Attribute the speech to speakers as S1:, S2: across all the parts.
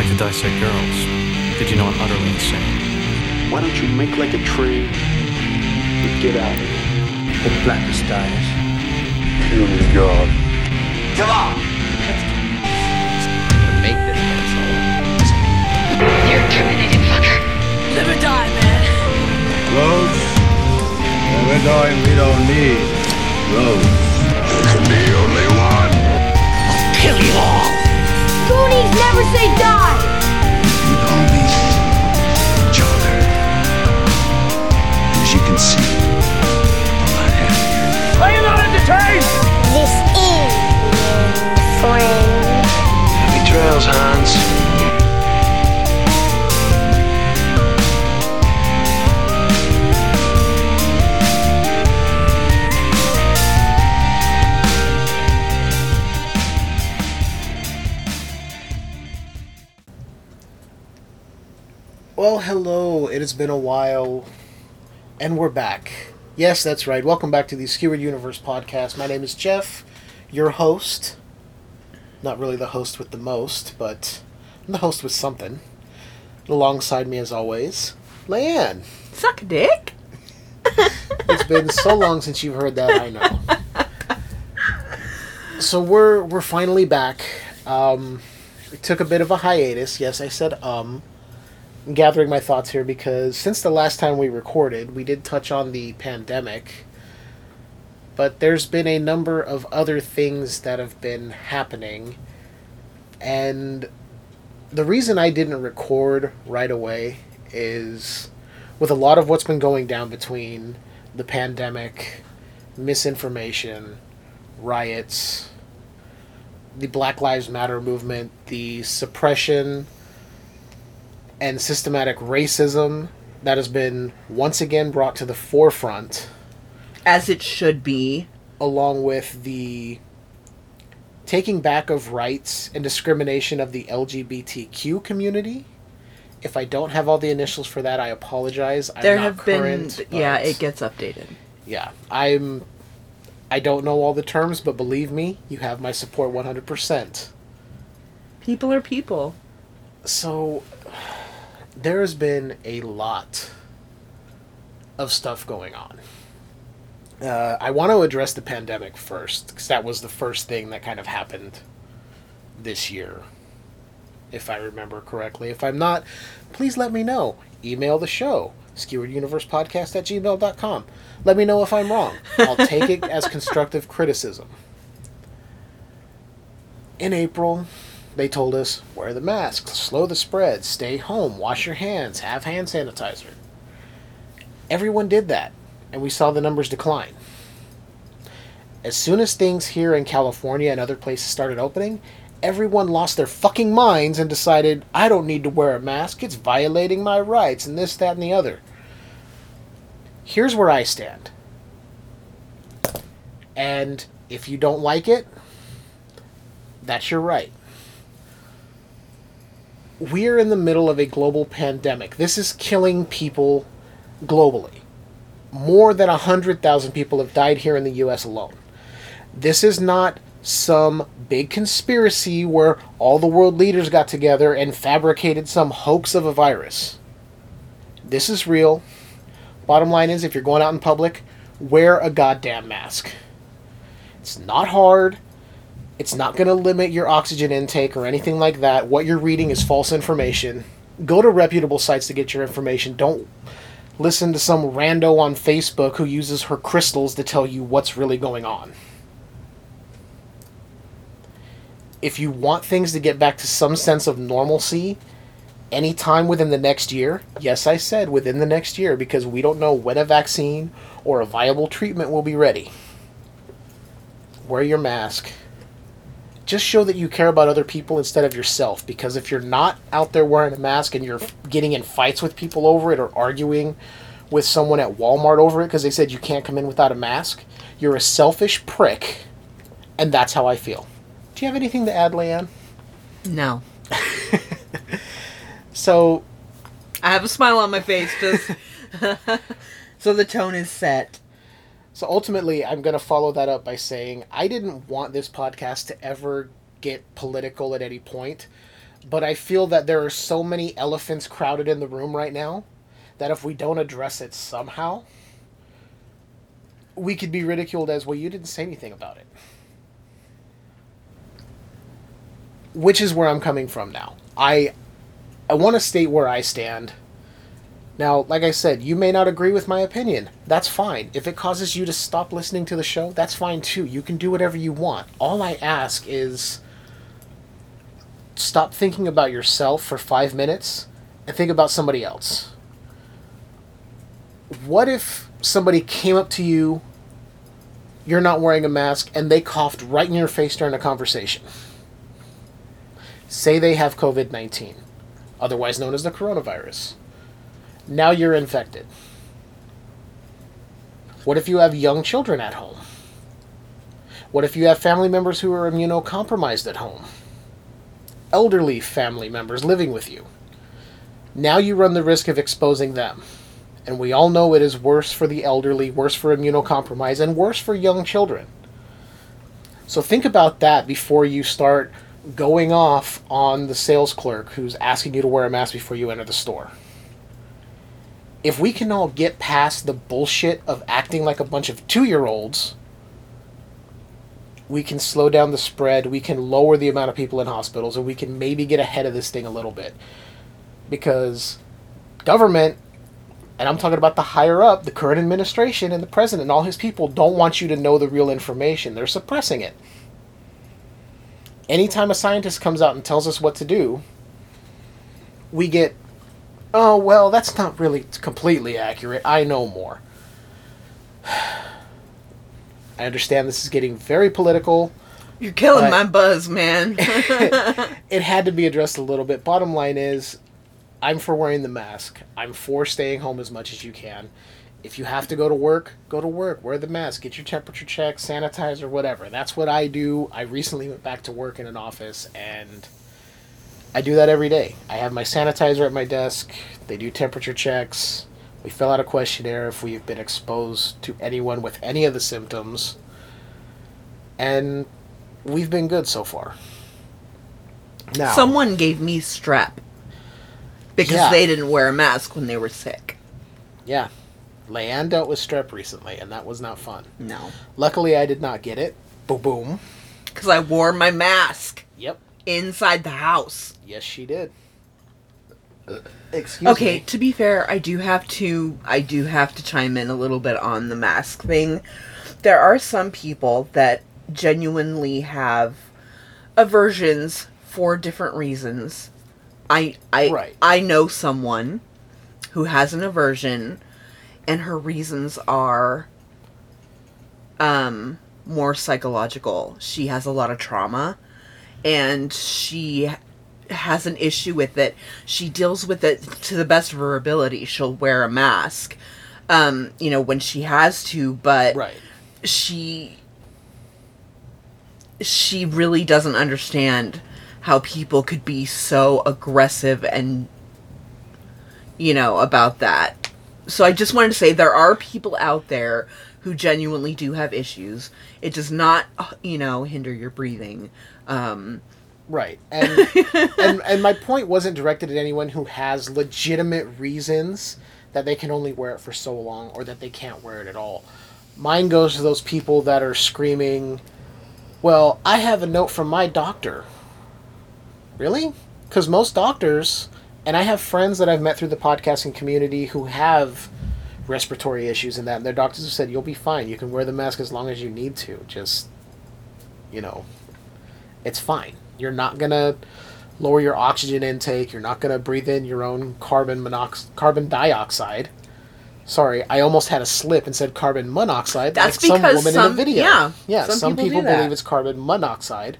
S1: like to dissect girls. Did you know I'm utterly insane?
S2: Why don't you make like a tree and get out of here?
S3: The blackest dies.
S2: Kill oh God.
S4: Come on!
S5: make this pencil.
S6: You're terminated, fucker.
S7: Live or die, man.
S3: Roads? Well, we're going, we don't need roads.
S2: There can be only one.
S7: I'll kill you all.
S8: Goonies never say die.
S9: We all need each other. As you can see, I'm not happier.
S3: Are you not entertained?
S8: This is friend.
S2: Happy trails, Hans.
S10: It has been a while, and we're back. Yes, that's right. Welcome back to the Skewered Universe podcast. My name is Jeff, your host. Not really the host with the most, but I'm the host with something. Alongside me, as always, Leanne.
S7: Suck a dick.
S10: It's been so long since you've heard that. I know. So we're we're finally back. Um, we took a bit of a hiatus. Yes, I said um. I'm gathering my thoughts here because since the last time we recorded, we did touch on the pandemic. But there's been a number of other things that have been happening. And the reason I didn't record right away is with a lot of what's been going down between the pandemic, misinformation, riots, the Black Lives Matter movement, the suppression and systematic racism that has been once again brought to the forefront,
S7: As it should be.
S10: along with the taking back of rights and discrimination of the LGBTQ community. If I don't have all the initials for that, I apologize. I'm
S7: There have
S10: current,
S7: been. Yeah, it gets updated.
S10: yeah, I'm. I don't know all the terms, but believe me, you have my support 100%.
S7: People are people.
S10: So, there has been a lot of stuff going on. Uh, I want to address the pandemic first, because that was the first thing that kind of happened this year, if I remember correctly. If I'm not, please let me know. Email the show, skewerduniversepodcast at gmail.com. Let me know if I'm wrong. I'll take it as constructive criticism. In April, they told us wear the mask, slow the spread, stay home, wash your hands, have hand sanitizer. Everyone did that, and we saw the numbers decline. As soon as things here in California and other places started opening, everyone lost their fucking minds and decided, I don't need to wear a mask, it's violating my rights, and this, that, and the other. Here's where I stand. And if you don't like it, that's your right we're in the middle of a global pandemic. This is killing people globally. More than 100,000 people have died here in the US alone. This is not some big conspiracy where all the world leaders got together and fabricated some hoax of a virus. This is real. Bottom line is if you're going out in public, wear a goddamn mask. It's not hard. It's not going to limit your oxygen intake or anything like that. What you're reading is false information. Go to reputable sites to get your information. Don't listen to some rando on Facebook who uses her crystals to tell you what's really going on. If you want things to get back to some sense of normalcy anytime within the next year, yes, I said within the next year because we don't know when a vaccine or a viable treatment will be ready. Wear your mask just show that you care about other people instead of yourself because if you're not out there wearing a mask and you're getting in fights with people over it or arguing with someone at Walmart over it because they said you can't come in without a mask, you're a selfish prick and that's how I feel. Do you have anything to add, Leanne?
S7: No.
S10: So,
S7: I have a smile on my face just so the tone is set.
S10: So ultimately I'm going to follow that up by saying I didn't want this podcast to ever get political at any point, But I feel that there are so many elephants crowded in the room right now that if we don't address it somehow, we could be ridiculed as well. You didn't say anything about it. Which is where I'm coming from now. I I want to state where I stand. Now, like I said, you may not agree with my opinion. That's fine. If it causes you to stop listening to the show, that's fine too. You can do whatever you want. All I ask is stop thinking about yourself for five minutes and think about somebody else. What if somebody came up to you, you're not wearing a mask, and they coughed right in your face during a conversation? Say they have COVID 19, otherwise known as the coronavirus. Now you're infected. What if you have young children at home? What if you have family members who are immunocompromised at home? Elderly family members living with you. Now you run the risk of exposing them. And we all know it is worse for the elderly, worse for immunocompromised, and worse for young children. So think about that before you start going off on the sales clerk who's asking you to wear a mask before you enter the store if we can all get past the bullshit of acting like a bunch of two year olds, we can slow down the spread, we can lower the amount of people in hospitals, and we can maybe get ahead of this thing a little bit. Because government, and I'm talking about the higher up, the current administration and the president and all his people don't want you to know the real information. They're suppressing it. Anytime a scientist comes out and tells us what to do, we get oh, well, that's not really completely accurate. I know more. I understand this is getting very political.
S7: You're killing my buzz, man.
S10: It had to be addressed a little bit. Bottom line is, I'm for wearing the mask. I'm for staying home as much as you can. If you have to go to work, go to work. Wear the mask. Get your temperature checked, sanitizer, whatever. That's what I do. I recently went back to work in an office and I do that every day. I have my sanitizer at my desk. They do temperature checks. We fill out a questionnaire if we've been exposed to anyone with any of the symptoms. And we've been good so far. Now,
S7: Someone gave me strep because
S10: Yeah.
S7: they didn't wear a mask when they were sick.
S10: yeah, Leanne dealt with strep recently, and that was not fun.
S7: No.
S10: Luckily, I did not get it. Boom, boom.
S7: Because I wore my mask
S10: Yep.
S7: Inside the house.
S10: Yes, she did. Excuse me.
S7: okay,
S10: me.
S7: to be fair, I do have to I do have to chime in a little bit on the mask thing. There are some people that genuinely have aversions for different reasons. I I
S10: Right.
S7: I know someone who has an aversion and her reasons are um more psychological. She has a lot of trauma and she has an issue with it. She deals with it to the best of her ability. She'll wear a mask, um, you know, when she has to, but
S10: Right.
S7: she she really doesn't understand how people could be so aggressive and you know about that. So I just wanted to say there are people out there who genuinely do have issues. It does not, you know, hinder your breathing. Um,
S10: Right. And, and and my point wasn't directed at anyone who has legitimate reasons that they can only wear it for so long or that they can't wear it at all. Mine goes to those people that are screaming, "Well, I have a note from my doctor." Really? Cuz most doctors and I have friends that I've met through the podcasting community who have respiratory issues and that and their doctors have said you'll be fine. You can wear the mask as long as you need to. Just you know, it's fine. You're not gonna lower your oxygen intake. You're not gonna breathe in your own carbon monox- carbon dioxide. Sorry, I almost had a slip and said carbon monoxide.
S7: That's
S10: like some
S7: because
S10: woman
S7: some-
S10: in the video.
S7: yeah,
S10: yeah.
S7: some
S10: Some,
S7: people
S10: people, believe it's carbon monoxide.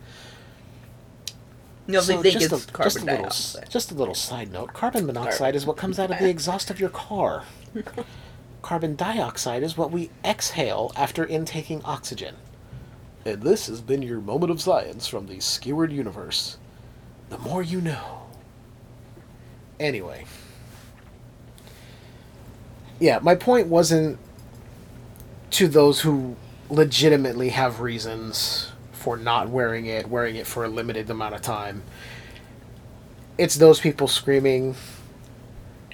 S7: no,
S10: So
S7: they think
S10: just
S7: it's
S10: a,
S7: carbon
S10: just a little,
S7: dioxide.
S10: just a little side note. Carbon monoxide is what comes out of the exhaust of your car. carbon dioxide is what we exhale after intaking oxygen. And this has been your moment of science from the skewered universe. The more you know. Anyway. Yeah, my point wasn't to those who legitimately have reasons for not wearing it, wearing it for a limited amount of time. it's those people screaming,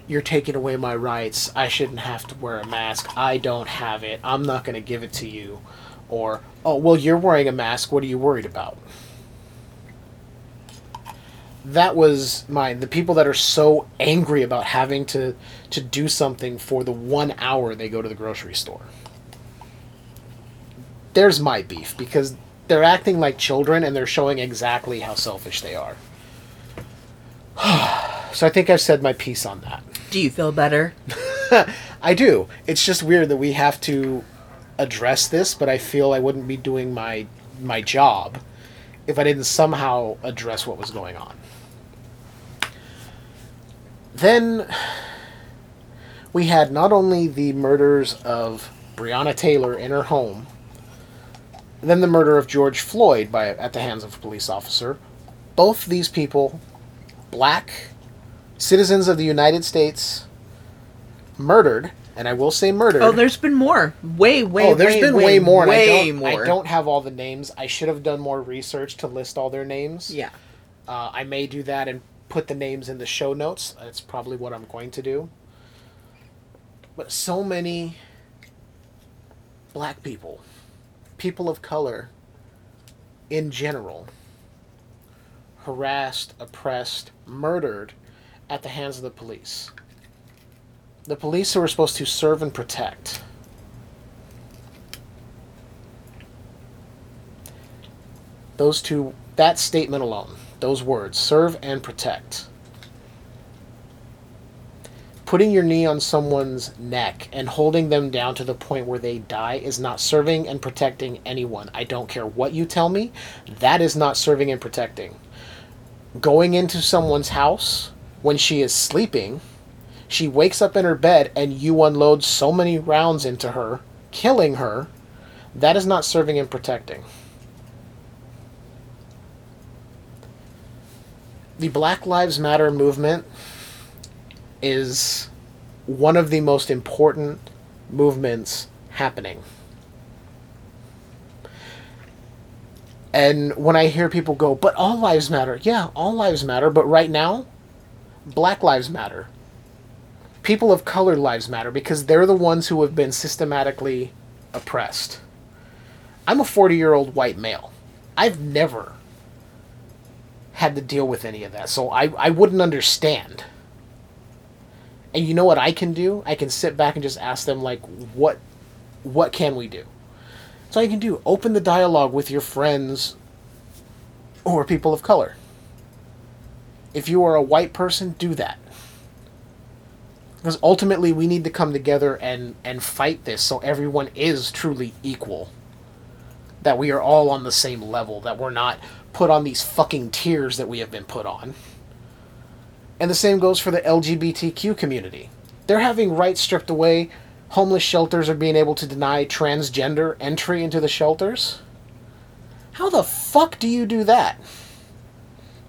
S10: You're taking away my rights. I shouldn't have to wear a mask. I don't have it. I'm not going to give it to you. Or, Oh, well, you're wearing a mask. What are you worried about? That was mine. The people that are so angry about having to, to do something for the one hour they go to the grocery store. There's my beef because they're acting like children and they're showing exactly how selfish they are. so I think I've said my piece on that.
S7: Do you feel better?
S10: I do. It's just weird that we have to address this, but I feel I wouldn't be doing my my job if I didn't somehow address what was going on. Then we had not only the murders of Breonna Taylor in her home, then the murder of George Floyd by at the hands of a police officer. Both these people, black citizens of the United States, murdered, and I will say murdered.
S7: Oh, there's been more. Way, way,
S10: Oh, there's
S7: way,
S10: been way,
S7: way,
S10: more.
S7: Way
S10: I don't,
S7: more.
S10: I don't have all the names. I should have done more research to list all their names.
S7: Yeah.
S10: Uh, I may do that and put the names in the show notes. That's probably what I'm going to do. But so many black people, people of color in general, harassed, oppressed, murdered at the hands of the police. The police who were supposed to serve and protect. Those two, that statement alone, those words, serve and protect. Putting your knee on someone's neck and holding them down to the point where they die is not serving and protecting anyone. I don't care what you tell me, that is not serving and protecting. Going into someone's house when she is sleeping, she wakes up in her bed and you unload so many rounds into her, killing her, that is not serving and protecting. the Black Lives Matter movement is one of the most important movements happening. And when I hear people go, but all lives matter, yeah, all lives matter, but right now, Black Lives Matter. People of color lives matter because they're the ones who have been systematically oppressed. I'm a 40 year old white male. I've never had to deal with any of that. So I, I wouldn't understand. And you know what I can do? I can sit back and just ask them like what what can we do? So you can do open the dialogue with your friends or people of color. If you are a white person, do that. Because ultimately we need to come together and and fight this so everyone is truly equal. That we are all on the same level, that we're not put on these fucking tiers that we have been put on. And the same goes for the LGBTQ community. They're having rights stripped away. Homeless shelters are being able to deny transgender entry into the shelters. How the fuck do you do that?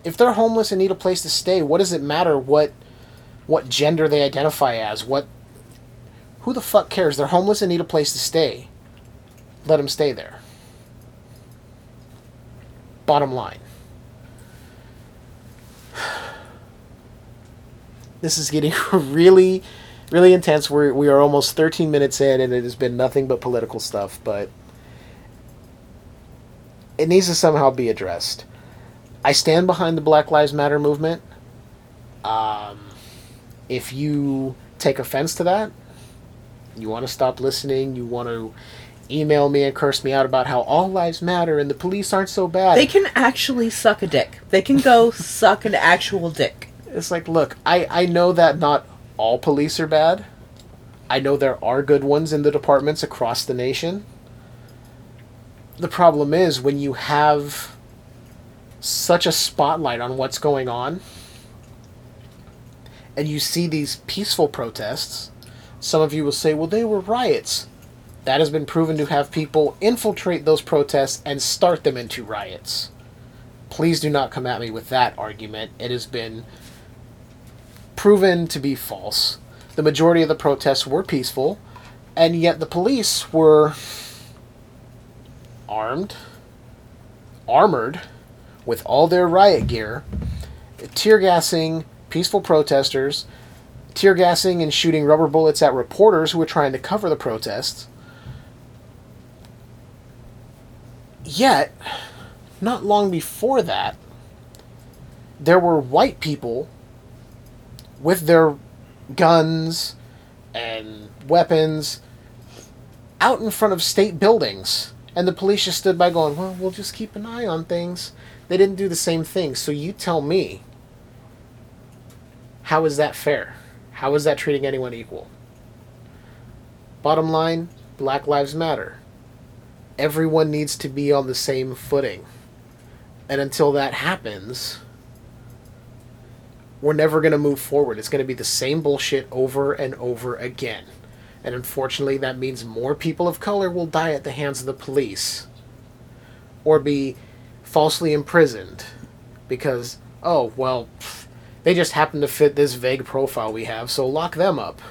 S10: If they're homeless and need a place to stay, what does it matter what what gender they identify as? What who the fuck cares? They're homeless and need a place to stay. Let them stay there. Bottom line. This is getting really, really intense. We're, we are almost 13 minutes in, and it has been nothing but political stuff, but it needs to somehow be addressed. I stand behind the Black Lives Matter movement. Um, if you take offense to that, you want to stop listening, you want to email me and curse me out about how all lives matter and the police aren't so bad.
S7: They can actually suck a dick. They can go suck an actual dick.
S10: It's like, look, I, I know that not all police are bad. I know there are good ones in the departments across the nation. The problem is when you have such a spotlight on what's going on and you see these peaceful protests, some of you will say, well, they were riots. That has been proven to have people infiltrate those protests and start them into riots. Please do not come at me with that argument. It has been proven to be false. The majority of the protests were peaceful, and yet the police were armed, armored, with all their riot gear, tear gassing peaceful protesters, tear gassing and shooting rubber bullets at reporters who were trying to cover the protests. Yet, not long before that, there were white people with their guns and weapons out in front of state buildings. And the police just stood by going, well, we'll just keep an eye on things. They didn't do the same thing. So you tell me, how is that fair? How is that treating anyone equal? Bottom line Black Lives Matter. Everyone needs to be on the same footing. And until that happens, we're never going to move forward. It's going to be the same bullshit over and over again. And unfortunately, that means more people of color will die at the hands of the police or be falsely imprisoned because, oh, well, they just happen to fit this vague profile we have, so lock them up.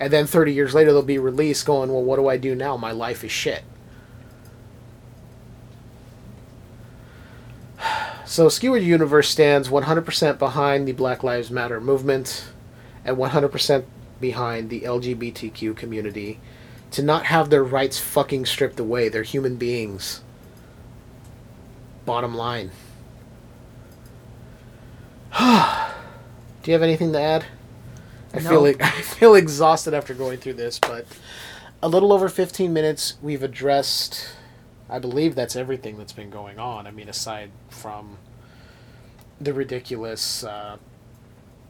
S10: And then 30 years later, they'll be released going, well, what do I do now? My life is shit. So, Skewered Universe stands 100% behind the Black Lives Matter movement and 100% behind the LGBTQ community to not have their rights fucking stripped away. They're human beings. Bottom line. Do you have anything to add? I
S7: No.
S10: feel like I feel exhausted after going through this, but a little over 15 minutes we've addressed I believe that's everything that's been going on. I mean aside from the ridiculous uh,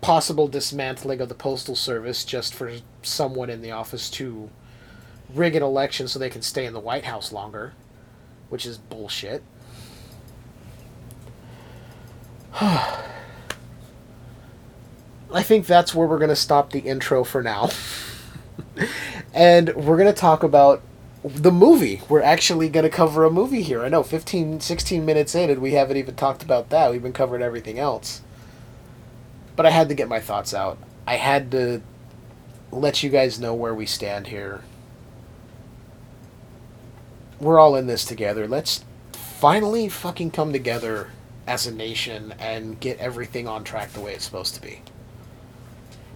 S10: possible dismantling of the postal service just for someone in the office to rig an election so they can stay in the White House longer, which is bullshit. I think that's where we're going to stop the intro for now. and we're going to talk about the movie. We're actually going to cover a movie here. I know 15 16 minutes in and we haven't even talked about that. We've been covering everything else. But I had to get my thoughts out. I had to let you guys know where we stand here. We're all in this together. Let's finally fucking come together as a nation and get everything on track the way it's supposed to be.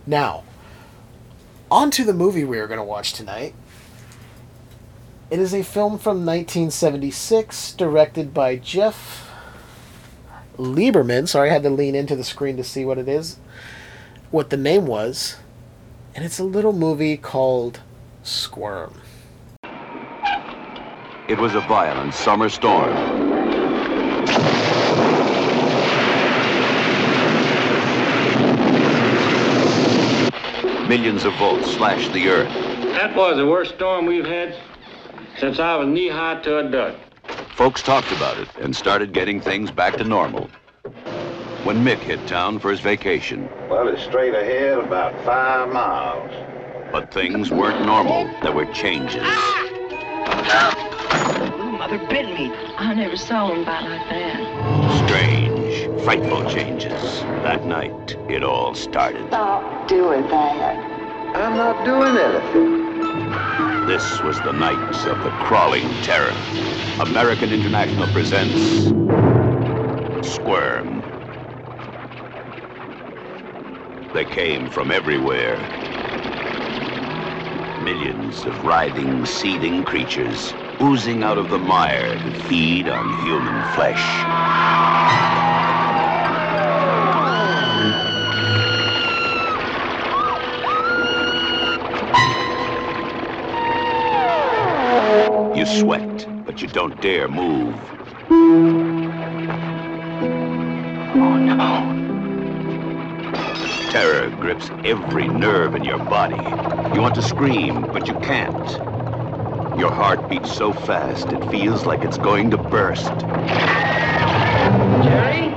S10: Now, on to the movie we are going to watch tonight. It is a film from 1976, directed by Jeff Lieberman. Sorry, I had to lean into the screen to see what it is, what the name was. And it's a little movie called Squirm.
S4: It was a violent summer storm. Millions of volts slashed the earth.
S5: That was the worst storm we've had since I was knee high to a duck.
S4: Folks talked about it and started getting things back to normal. When Mick hit town for his vacation,
S11: Well, it's straight ahead about five miles.
S4: but things weren't normal. There were changes. Ah!
S6: Ooh, mother bit me. I never saw one bite like that.
S4: Strange, frightful changes. That night, it all started.
S6: Stop doing that.
S11: I'm not doing anything.
S4: This was the night of the crawling terror. American International presents Squirm. They came from everywhere. Millions of writhing, seething creatures oozing out of the mire to feed on human flesh. You sweat, but you don't dare move.
S6: Oh, no.
S4: Terror grips every nerve in your body. You want to scream, but you can't. Your heart beats so fast it feels like it's going to burst.
S5: Jerry?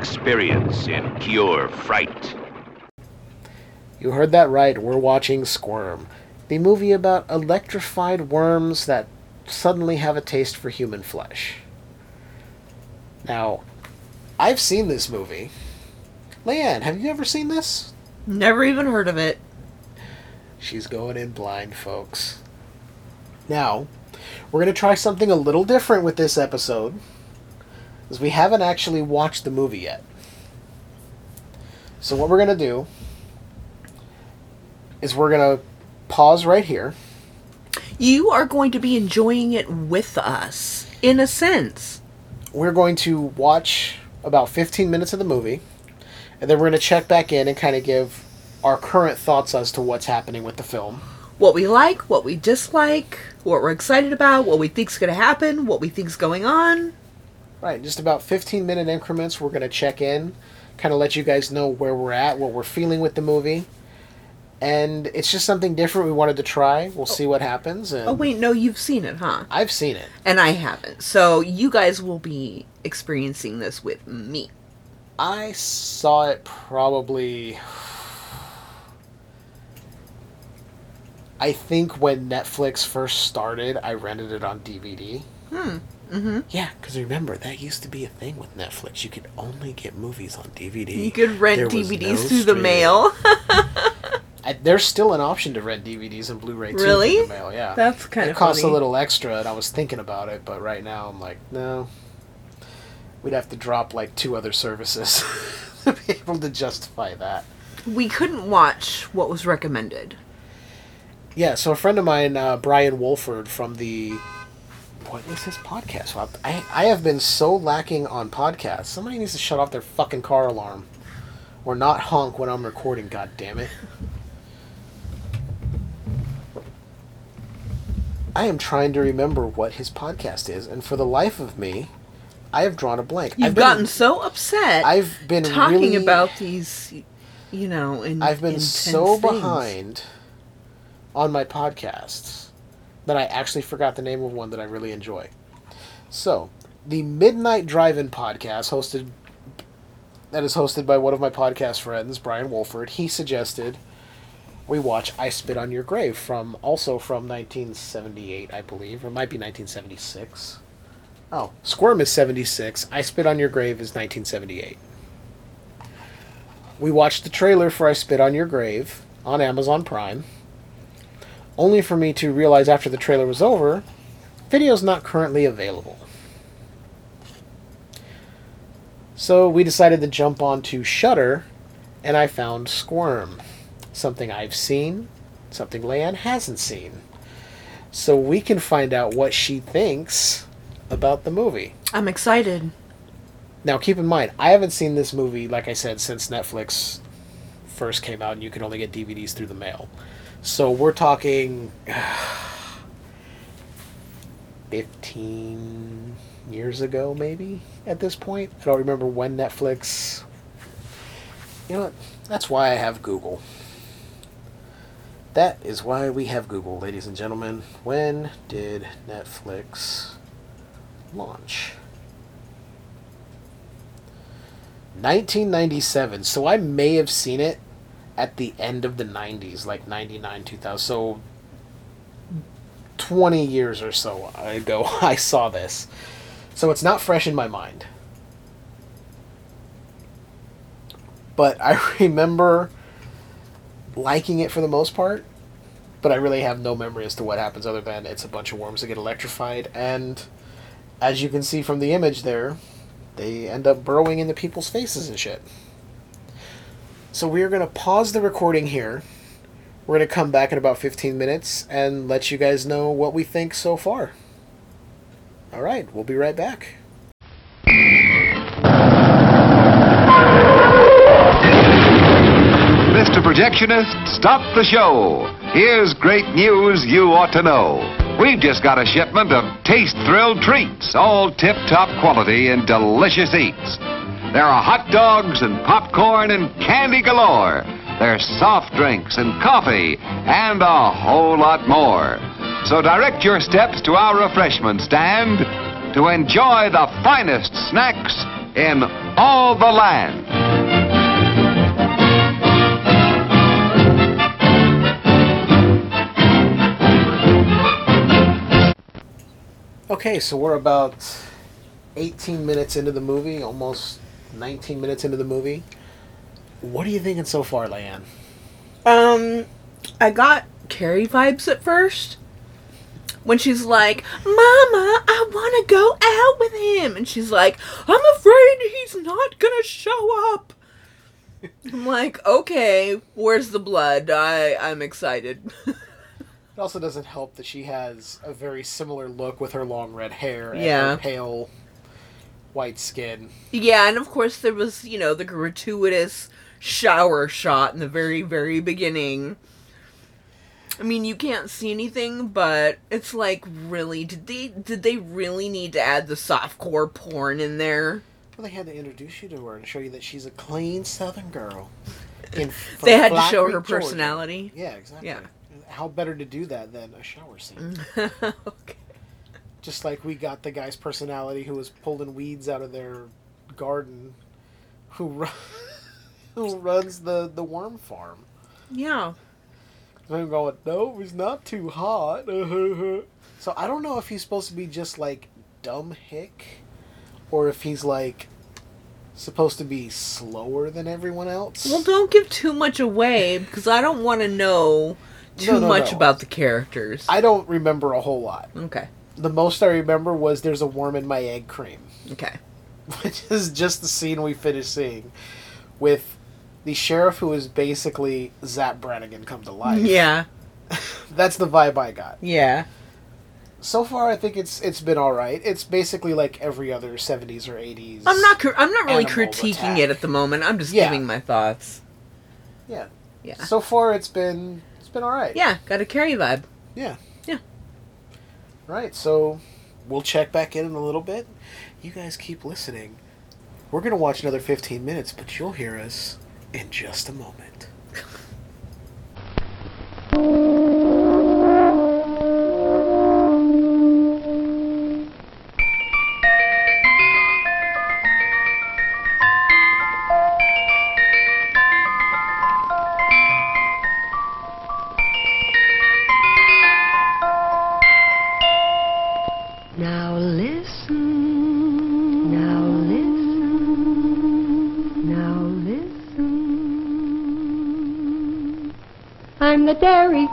S4: Experience in pure fright.
S10: You heard that right. We're watching Squirm, the movie about electrified worms that suddenly have a taste for human flesh. Now, I've seen this movie. Leanne, have you ever seen this?
S7: Never even heard of it.
S10: She's going in blind, folks. Now, we're going to try something a little different with this episode, as we haven't actually watched the movie yet. So, what we're going to do is we're going to pause right here.
S7: You are going to be enjoying it with us, in a sense.
S10: We're going to watch about 15 minutes of the movie, and then we're going to check back in and kind of give our current thoughts as to what's happening with the film.
S7: What we like, what we dislike, what we're excited about, what we think's going to happen, what we think's going on.
S10: Right, just about 15 minute increments. We're going to check in, kind of let you guys know where we're at, what we're feeling with the movie. And it's just something different we wanted to try. We'll see what happens. And
S7: Oh, wait, no, you've seen it, huh?
S10: I've seen it.
S7: And I haven't. So you guys will be experiencing this with me.
S10: I saw it probably. I think when Netflix first started, I rented it on DVD.
S7: Hmm. Mm-hmm.
S10: Yeah, because remember, that used to be a thing with Netflix. You could only get movies on DVD.
S7: You could rent
S10: There
S7: DVDs
S10: no
S7: through the mail.
S10: I, there's still an option to rent DVDs and Blu-ray too
S7: Really?
S10: through the mail. Yeah,
S7: That's kinda
S10: It costs
S7: funny.
S10: a little extra, and I was thinking about it, but right now I'm like, no. We'd have to drop like two other services to be able to justify that.
S7: we couldn't watch what was recommended.
S10: Yeah, so a friend of mine, uh, Brian Wolford from the what is his podcast? Well, I I have been so lacking on podcasts. Somebody needs to shut off their fucking car alarm, or not honk when I'm recording. God damn it! I am trying to remember what his podcast is, and for the life of me, I have drawn a blank.
S7: You've
S10: I've been-
S7: gotten so upset.
S10: I've been
S7: talking
S10: really-
S7: about these, you know, in,
S10: I've been so
S7: things.
S10: behind on my podcasts that I actually forgot the name of one that I really enjoy. So, the Midnight Drive-In podcast hosted that is hosted by one of my podcast friends, Brian Wolford. He suggested we watch I Spit on Your Grave from also from 1978, I believe, or it might be 1976. Oh, Squirm is 76. I Spit on Your Grave is 1978. We watched the trailer for I Spit on Your Grave on Amazon Prime, only for me to realize after the trailer was over, video's not currently available. So we decided to jump onto Shudder, and I found Squirm, something I've seen, something Leanne hasn't seen. So we can find out what she thinks about the movie.
S7: I'm excited.
S10: Now, keep in mind, I haven't seen this movie, like I said, since Netflix first came out and you could only get DVDs through the mail. So we're talking 15 years ago, maybe, at this point. I don't remember when Netflix. You know what? That's why I have Google. That is why we have Google, ladies and gentlemen. When did Netflix launch? 1997. So I may have seen it at the end of the 90s, like 99, 2000. So 20 years or so ago, I saw this. So it's not fresh in my mind. But I remember liking it for the most part. But I really have no memory as to what happens other than it's a bunch of worms that get electrified. And as you can see from the image there, they end up burrowing into people's faces and shit. So we're going to pause the recording here. We're going to come back in about 15 minutes and let you guys know what we think so far. All right, we'll be right back.
S12: Mr. Projectionist, stop the show. Here's great news you ought to know. We've just got a shipment of taste thrilled treats, all tip top quality and delicious eats. There are hot dogs and popcorn and candy galore. There's soft drinks and coffee and a whole lot more. So direct your steps to our refreshment stand to enjoy the finest snacks in all the land.
S10: Okay, so we're about 18 minutes into the movie, almost 19 minutes into the movie. What are you thinking so far, Leanne?
S7: Um, I got Carrie vibes at first. When she's like, Mama, I want to go out with him. And she's like, I'm afraid he's not going to show up. I'm like, okay, where's the blood? I, I'm excited.
S10: It also doesn't help that she has a very similar look with her long red hair and
S7: Yeah.
S10: her pale white skin.
S7: yeah, and of course there was, you know, the gratuitous shower shot in the very, very beginning. I mean, you can't see anything, but it's like, really, did they did they really need to add the softcore porn in there?
S10: Well, they had to introduce you to her and show you that she's a clean Southern girl. In,
S7: They had to show her
S10: Georgia.
S7: personality.
S10: Yeah, exactly.
S7: Yeah.
S10: How better to do that than a shower scene?
S7: okay.
S10: Just like we got the guy's personality who was pulling weeds out of their garden, who ru- who runs the the worm farm.
S7: Yeah.
S10: And I'm going, no, he's not too hot. so I don't know if he's supposed to be just like dumb hick, or if he's like supposed to be slower than everyone else.
S7: Well, don't give too much away because I don't want to know too
S10: No, no,
S7: much
S10: no.
S7: about the characters.
S10: I don't remember a whole lot.
S7: Okay.
S10: The most I remember was there's a worm in my egg cream.
S7: Okay.
S10: which is just the scene we finished seeing with the sheriff who is basically Zapp Brannigan come to life.
S7: Yeah.
S10: That's the vibe I got.
S7: Yeah.
S10: So far, I think it's it's been all right. It's basically like every other '70s or '80s.
S7: I'm not. cr- I'm not really critiquing
S10: attack.
S7: it at the moment. I'm just
S10: Yeah.
S7: giving my thoughts.
S10: Yeah.
S7: Yeah.
S10: So far, it's been it's been all right.
S7: Yeah. Got a Carrie vibe.
S10: Yeah. Right. So we'll check back in in a little bit. You guys keep listening. We're gonna watch another 15 minutes, but you'll hear us in just a moment.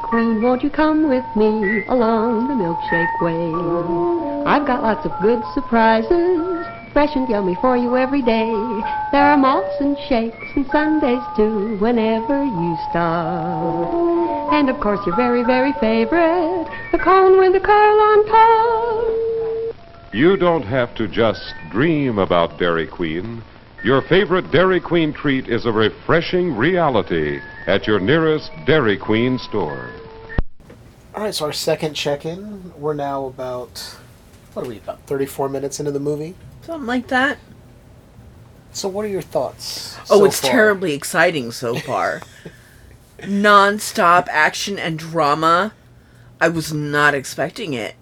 S13: Queen. Won't you come with me along the milkshake way? I've got lots of good surprises, fresh and yummy for you every day. There are malts and shakes and sundaes too, whenever you stop. And of course, your very, very favorite, the cone with the curl on top.
S14: You don't have to just dream about Dairy Queen. Your favorite Dairy Queen treat is a refreshing reality at your nearest Dairy Queen store.
S10: All right, so our second check-in. We're now about what are we about 34 minutes into the movie.
S7: Something like that.
S10: So, what are your thoughts?
S7: Oh,
S10: so
S7: it's
S10: far?
S7: terribly exciting so far. Non-stop action and drama. I was not expecting it.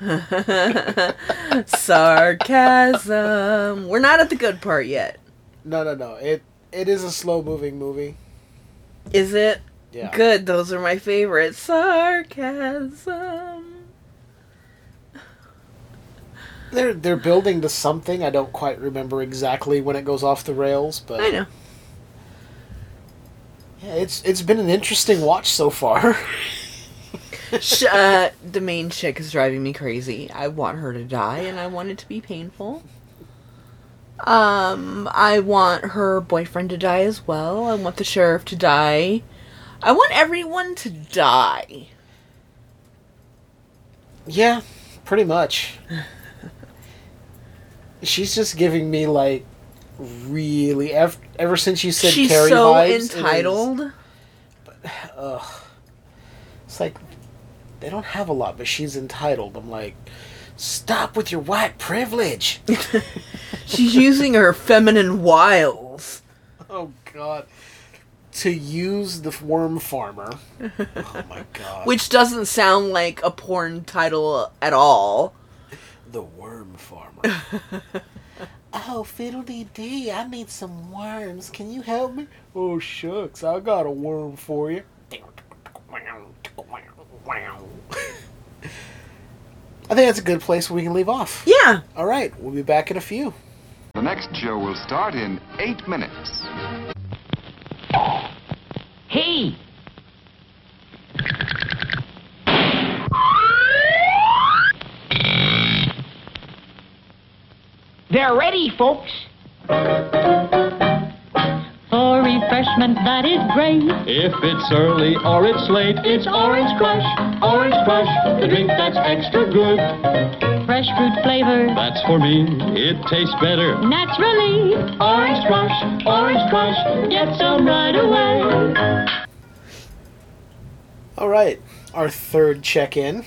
S7: Sarcasm. We're not at the good part yet.
S10: No, no, no. It it is a slow-moving movie.
S7: Is it?
S10: Yeah.
S7: Good. Those are my favorite. Sarcasm.
S10: They're they're building to something. I don't quite remember exactly when it goes off the rails, but
S7: I know.
S10: Yeah, it's it's been an interesting watch so far.
S7: Sh- uh, the main chick is driving me crazy. I want her to die, and I want it to be painful. Um, I want her boyfriend to die as well. I want the sheriff to die. I want everyone to die.
S10: yeah, pretty much. She's just giving me like really ever, ever since you said
S7: She's
S10: Carrie
S7: so
S10: vibes, it is-
S7: entitled.
S10: Ugh. It's like they don't have a lot, but she's entitled. I'm like, stop with your white privilege.
S7: She's using her feminine wiles.
S10: oh God. To use the worm farmer. Oh my God.
S7: Which doesn't sound like a porn title at all.
S10: The worm farmer. oh, fiddly dee, I need some worms. Can you help me? Oh shucks, I got a worm for you. I think that's a good place we can leave off.
S7: Yeah.
S10: All right. We'll be back in a few.
S12: The next show will start in eight minutes. Hey!
S15: They're ready, folks.
S16: For refreshment that is great.
S17: If it's early or it's late,
S16: It's Orange Crush,
S17: Orange Crush, the drink that's extra good.
S16: fresh fruit flavor.
S17: That's for me. It tastes better.
S16: Naturally,
S17: Orange Crush, Orange Crush,
S16: get some right away.
S10: All right, our third check-in.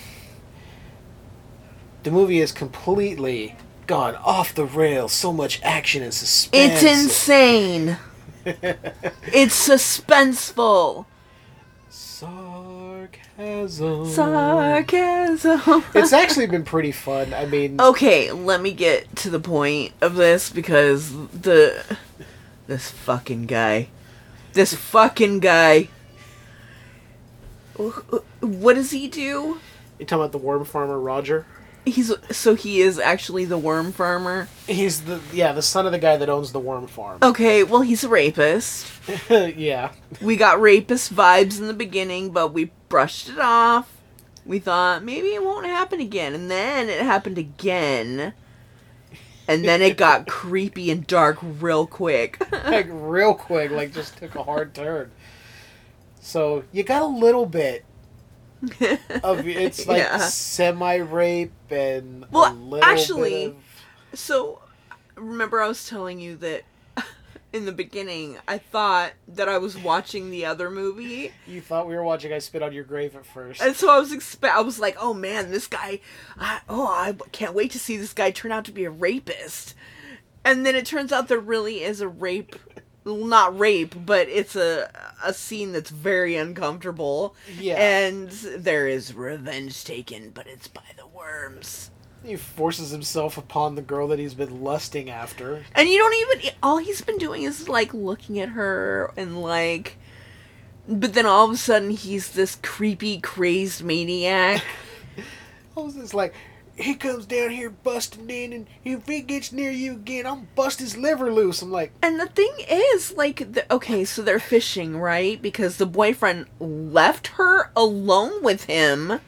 S10: The movie is completely gone off the rails. So much action and suspense.
S7: It's insane. It's suspenseful.
S10: Sarcasm.
S7: Sarcasm.
S10: it's actually been pretty fun. I mean,
S7: Okay, let me get to the point of this because the this fucking guy, this fucking guy. What does he do?
S10: you talking about the worm farmer Roger?
S7: He's so he is actually the worm farmer.
S10: He's the yeah the son of the guy that owns the worm farm.
S7: Okay, well he's a rapist.
S10: yeah,
S7: We got rapist vibes in the beginning, but we brushed it off. We thought maybe it won't happen again, and then it happened again. And then it got creepy and dark real quick.
S10: like real quick, like just took a hard turn. So you got a little bit of it's like
S7: Yeah.
S10: semi rape and
S7: Well, actually,
S10: of,
S7: So, remember I was telling you that in the beginning I thought that I was watching the other movie,
S10: you thought we were watching I Spit on Your Grave at first.
S7: and so I was expe- I was like, "Oh man, this guy! I, oh, I can't wait to see this guy turn out to be a rapist." And then it turns out there really is a rape, not rape, but it's a a scene that's very uncomfortable.
S10: Yeah.
S7: and there is revenge taken, but it's by the worms.
S10: He forces himself upon the girl that he's been lusting after.
S7: And you don't even all he's been doing is like looking at her and like but then all of a sudden he's this creepy crazed maniac.
S10: I was just like, he comes down here busting in, and if he gets near you again, I'm bust his liver loose. I'm like,
S7: And the thing is like the, okay, so they're fishing, right? Because the boyfriend left her alone with him.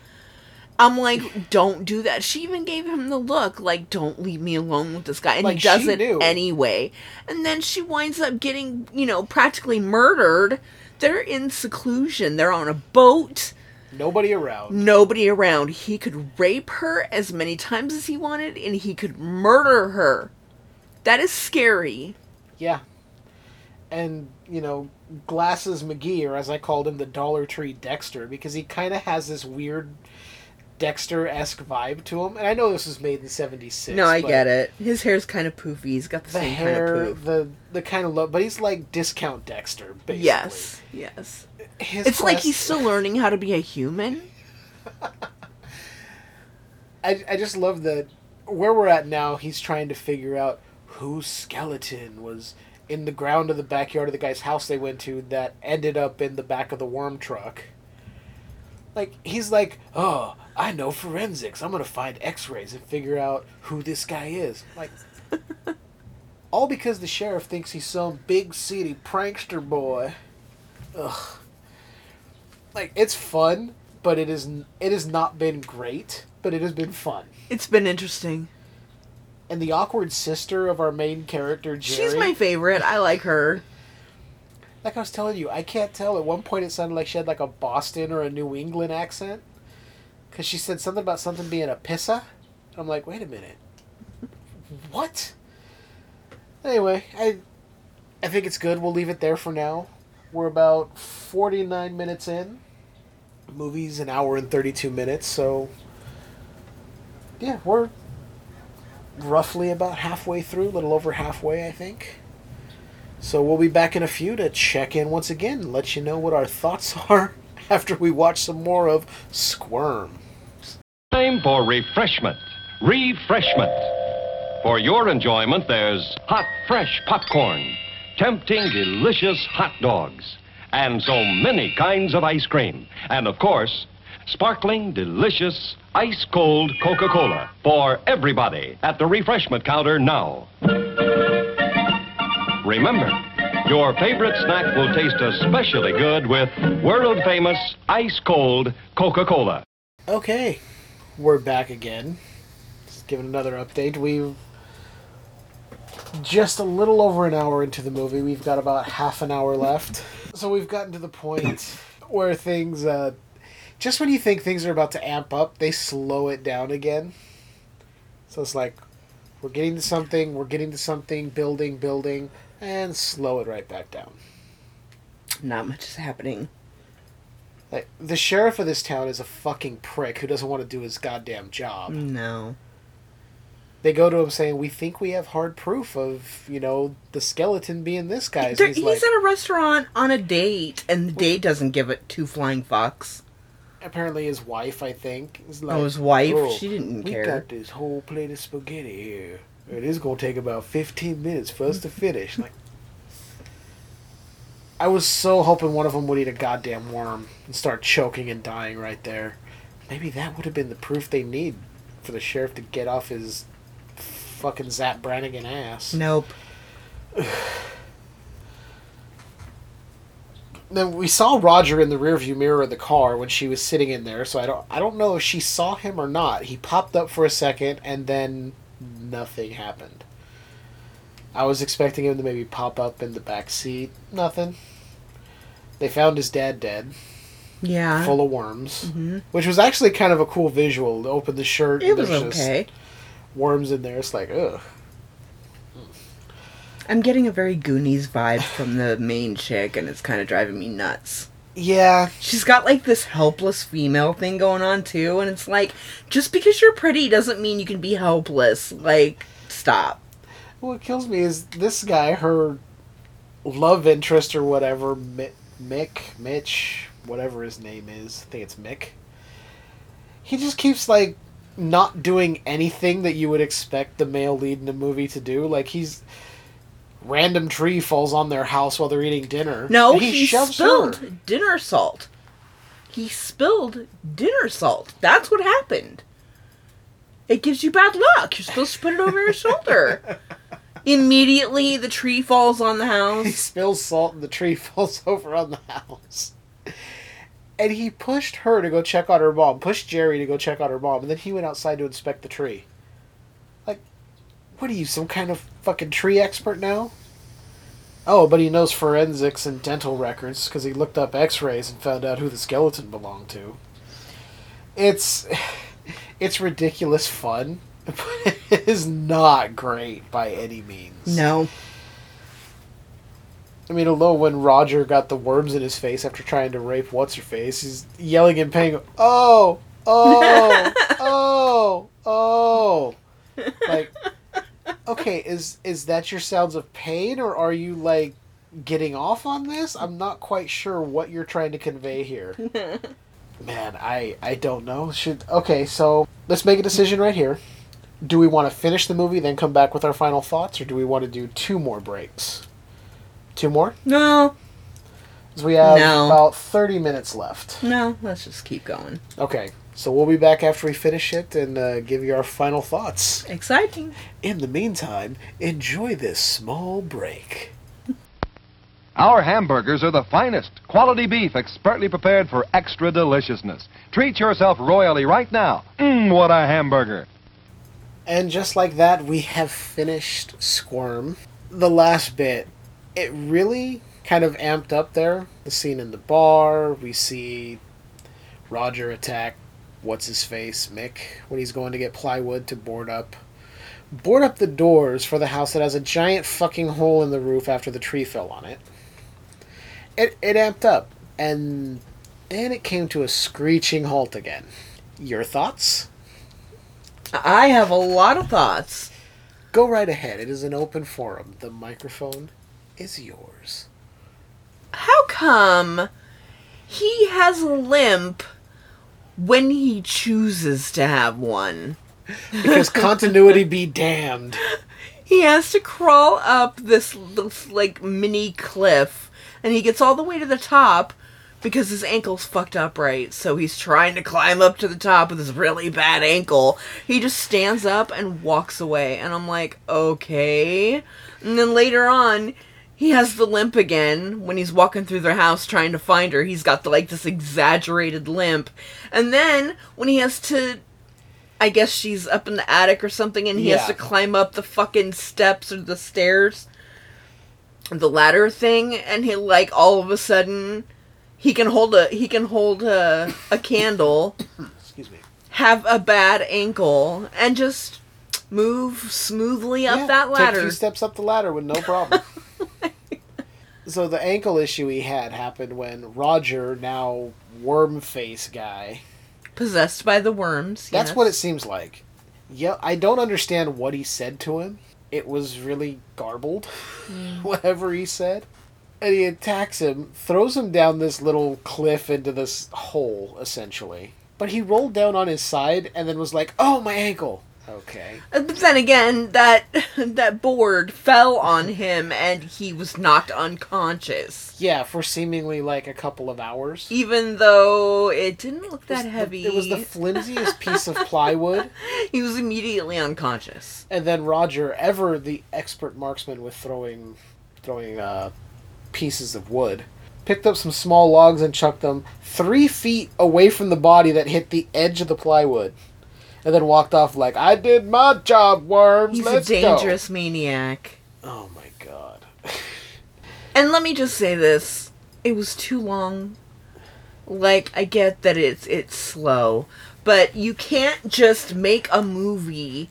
S7: I'm like, don't do that. She even gave him the look, like, don't leave me alone with this guy. And
S10: Like,
S7: he does it
S10: knew.
S7: anyway. And then she winds up getting, you know, practically murdered. They're in seclusion. They're on a boat.
S10: Nobody around.
S7: Nobody around. He could rape her as many times as he wanted, and he could murder her. That is scary.
S10: Yeah. And, you know, Glasses McGee, or as I called him, the Dollar Tree Dexter, because he kind of has this weird Dexter esque vibe to him. And I know this was made in 76.
S7: no, I get it. His hair's kind of poofy. He's got the,
S10: The
S7: same
S10: hair,
S7: kind of poof.
S10: the the kind of look, but he's like discount Dexter, basically.
S7: Yes, yes.
S10: His
S7: it's like he's still learning how to be a human.
S10: I, I just love that where we're at now, he's trying to figure out whose skeleton was in the ground of the backyard of the guy's house they went to that ended up in the back of the worm truck. Like, he's like, oh, I know forensics. I'm going to find x rays and figure out who this guy is. Like, all because the sheriff thinks he's some big city prankster boy. Ugh. Like, it's fun, but it is it has not been great, but it has been fun.
S7: It's been interesting.
S10: And the awkward sister of our main character, Geri.
S7: She's my favorite. I like her.
S10: Like I was telling you, I can't tell. At one point, it sounded like she had like a Boston or a New England accent. Because she said something about something being a pissa. I'm like, wait a minute. What? Anyway, I, I think it's good. We'll leave it there for now. We're about 49 minutes in. Movie's an hour and 32 minutes, so. Yeah, we're roughly about halfway through, a little over halfway, I think. So we'll be back in a few to check in once again let you know what our thoughts are after we watch some more of Squirm.
S18: Time for refreshment. Refreshment. For your enjoyment, there's hot, fresh popcorn, tempting, delicious hot dogs, and so many kinds of ice cream. And of course, sparkling, delicious, ice cold Coca Cola for everybody at the refreshment counter now. Remember, your favorite snack will taste especially good with world famous ice cold Coca Cola.
S10: Okay, we're back again. Just giving another update. We've just a little over an hour into the movie. We've got about half an hour left. So we've gotten to the point where things, uh, just when you think things are about to amp up, they slow it down again. So it's like, we're getting to something, we're getting to something, building, building, and slow it right back down.
S7: Not much is happening.
S10: Like, the sheriff of this town is a fucking prick who doesn't want to do his goddamn job.
S7: No.
S10: They go to him saying, "We think we have hard proof of you know the skeleton being this guy's."
S7: There-
S10: He's,
S7: he's
S10: like,
S7: at a restaurant on a date, and the date doesn't give it two flying fucks.
S10: apparently his wife, I think, is like,
S7: Oh, his wife?
S10: "Oh,
S7: She didn't
S10: we
S7: care."
S10: got this whole plate of spaghetti here. It is gonna take about fifteen minutes for us to finish. Like, I was so hoping one of them would eat a goddamn worm and start choking and dying right there. Maybe that would have been the proof they need for the sheriff to get off his fucking Zapp Brannigan ass.
S7: Nope.
S10: then we saw Roger in the rearview mirror of the car when she was sitting in there. So I don't I don't know if she saw him or not. He popped up for a second and then nothing happened. I was expecting him to maybe pop up in the back seat. Nothing. They found his dad dead,
S7: Yeah.
S10: full of worms,
S7: Mhm.
S10: which was actually kind of a cool visual. To open the shirt,
S7: It
S10: and
S7: was okay.
S10: worms in there. It's like ugh.
S7: I'm getting a very Goonies vibe from the main chick, and it's kind of driving me nuts.
S10: Yeah.
S7: She's got like this helpless female thing going on too, and it's like, just because you're pretty doesn't mean you can be helpless. Like, stop.
S10: What kills me is this guy, her love interest or whatever, Mi- Mick, Mitch, whatever his name is. I think it's Mick. He just keeps like not doing anything that you would expect the male lead in a movie to do. Like he's random tree falls on their house while they're eating dinner.
S7: No,
S10: and
S7: he, spilled
S10: her.
S7: dinner salt. He spilled dinner salt. That's what happened. It gives you bad luck. You're supposed to put it over your shoulder. Immediately, the tree falls on the house.
S10: He spills salt and the tree falls over on the house. And he pushed her to go check on her mom, pushed Geri to go check on her mom, and then he went outside to inspect the tree. Like, what are you, some kind of fucking tree expert now? Oh, but he knows forensics and dental records because he looked up x rays and found out who the skeleton belonged to. It's. It's ridiculous fun, but it is not great by any means.
S7: No.
S10: I mean, although when Roger got the worms in his face after trying to rape what's her face, he's yelling in pain, "Oh, oh, oh, oh!" Like, okay, is is that your sounds of pain, or are you like getting off on this? I'm not quite sure what you're trying to convey here. Man, I I don't know. Should okay, so let's make a decision right here. Do we want to finish the movie, then come back with our final thoughts, or do we want to do two more breaks? Two more?
S7: No.
S10: 'Cause we have
S7: No.
S10: about 30 minutes left.
S7: No, let's just keep going.
S10: Okay, so we'll be back after we finish it and uh, give you our final thoughts.
S7: Exciting.
S10: In the meantime, enjoy this small break.
S12: Our hamburgers are the finest. Quality beef expertly prepared for extra deliciousness. Treat yourself royally right now. Mmm, what a hamburger.
S10: And just like that, we have finished Squirm. The last bit, it really kind of amped up there. The scene in the bar, we see Roger attack what's his face, Mick, when he's going to get plywood to board up. Board up the doors for the house that has a giant fucking hole in the roof after the tree fell on it. It, it amped up, and then it came to a screeching halt again. Your thoughts?
S7: I have a lot of thoughts.
S10: Go right ahead. It is an open forum. The microphone is yours.
S7: How come he has a limp when he chooses to have one?
S10: Because continuity be damned.
S7: He has to crawl up this, this like mini cliff, and he gets all the way to the top because his ankle's fucked up right. So he's trying to climb up to the top with his really bad ankle. He just stands up and walks away, and I'm like, okay. And then later on, he has the limp again when he's walking through their house trying to find her. He's got the, like this exaggerated limp, and then when he has to I guess she's up in the attic or something, and he has to climb up the fucking steps or the stairs, the ladder thing, and he like all of a sudden he can hold a he can hold a a candle,
S10: Excuse me.
S7: have a bad ankle, and just move smoothly up
S10: Yeah,
S7: that
S10: Take a
S7: ladder.
S10: few steps up the ladder with no problem. so the ankle issue he had happened when Roger, now worm face guy,
S7: Possessed by the worms.
S10: That's
S7: yes.
S10: what it seems like. Yeah, I don't understand what he said to him. It was really garbled, hmm. whatever he said. And he attacks him, throws him down this little cliff into this hole, essentially. But he rolled down on his side and then was like, "Oh, my ankle." Okay.
S7: Uh, But then again, that that board fell on him, and he was knocked unconscious.
S10: Yeah, for seemingly like a couple of hours.
S7: Even though it didn't look that
S10: the-
S7: heavy,
S10: it was the flimsiest piece of plywood.
S7: he was immediately unconscious.
S10: And then Roger, ever the expert marksman with throwing, throwing uh, pieces of wood, picked up some small logs and chucked them three feet away from the body that hit the edge of the plywood, and then walked off like, "I did my job, worms.
S7: He's
S10: Let's
S7: a
S10: go."
S7: dangerous maniac.
S10: Oh my god.
S7: And let me just say this: it was too long. Like I get that it's it's slow, but you can't just make a movie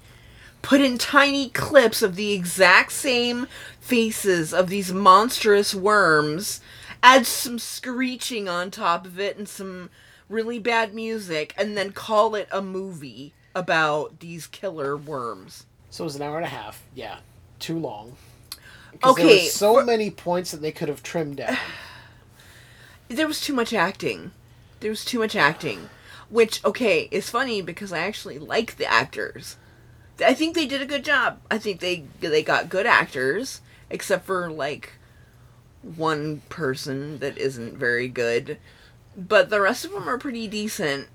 S7: put in tiny clips of the exact same faces of these monstrous worms, add some screeching on top of it and some really bad music, and then call it a movie about these killer worms.
S10: So it was an hour and a half. Yeah, too long.
S7: Okay,
S10: were so many points that they could have trimmed down.
S7: there was too much acting. There was too much acting, which okay is funny because I actually like the actors. I think they did a good job. I think they they got good actors, except for like one person that isn't very good. But the rest of them are pretty decent.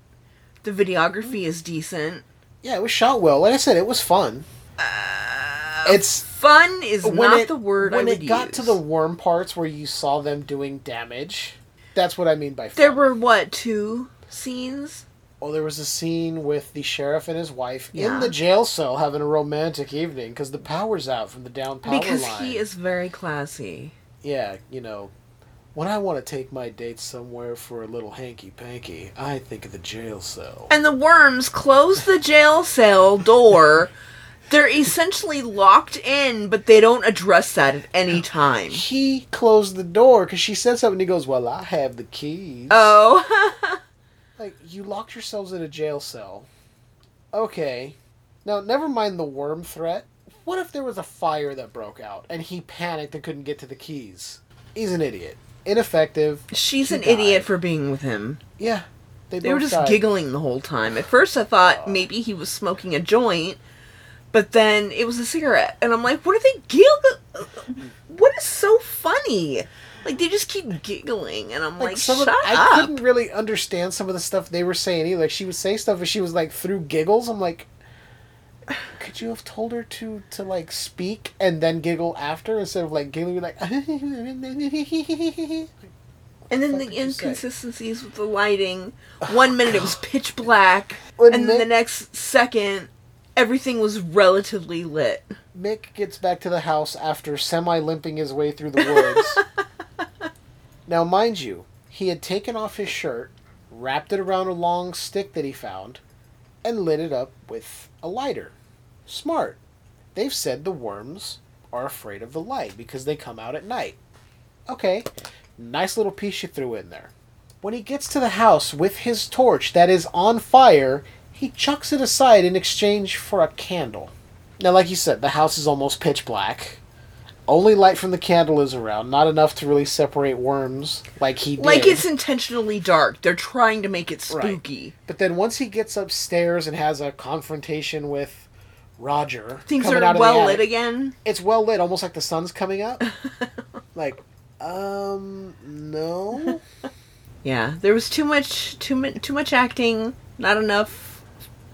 S7: The videography is decent.
S10: Yeah, it was shot well. Like I said, it was fun. Uh, it's
S7: fun is not
S10: it-
S7: the word I
S10: When it got to the worm parts where you saw them doing damage, that's what I mean by fun.
S7: There were what two scenes?
S10: Well, there was a scene with the sheriff and his wife
S7: Yeah.
S10: in the jail cell having a romantic evening because the power's out from the down power
S7: because
S10: line.
S7: he is very classy.
S10: Yeah, you know, when I want to take my dates somewhere for a little hanky panky, I think of the jail cell.
S7: And the worms close the jail cell door. They're essentially locked in, but they don't address that at any time.
S10: He closed the door because she said something. He goes, "Well, I have the keys."
S7: Oh.
S10: like you locked yourselves in a jail cell. Okay, now never mind the worm threat. What if there was a fire that broke out and he panicked and couldn't get to the keys? He's an idiot, ineffective.
S7: She's
S10: He
S7: an
S10: died.
S7: idiot for being with him.
S10: Yeah, they,
S7: They were just
S10: died.
S7: giggling the whole time. At first, I thought maybe he was smoking a joint, but then it was a cigarette, and I'm like, "What are they giggling? What is so funny?" Like they just keep giggling, and I'm like,
S10: some
S7: "Shut
S10: of, I couldn't really understand some of the stuff they were saying either. Like she would say stuff and she was like through giggles. I'm like, could you have told her to to like speak and then giggle after instead of like giggling like.
S7: And then the inconsistencies with the lighting. One minute it was pitch black,
S10: When
S7: and then the next second, everything was relatively lit.
S10: Mick gets back to the house after semi limping his way through the woods. now, mind you, he had taken off his shirt, wrapped it around a long stick that he found, and lit it up with a lighter. Smart. They've said the worms are afraid of the light because they come out at night. Okay, nice little piece you threw in there. When he gets to the house with his torch that is on fire, he chucks it aside in exchange for a candle. Now, like you said, the house is almost pitch black. Only light from the candle is around, not enough to really separate worms like he did.
S7: Like it's intentionally dark. They're trying to make it spooky.
S10: Right.
S7: spooky.
S10: But then once he gets upstairs and has a confrontation with Roger,
S7: Things are well lit again.
S10: It's well lit, almost like the sun's coming up. like, um, no.
S7: Yeah, there was too much too mu- too much acting, not enough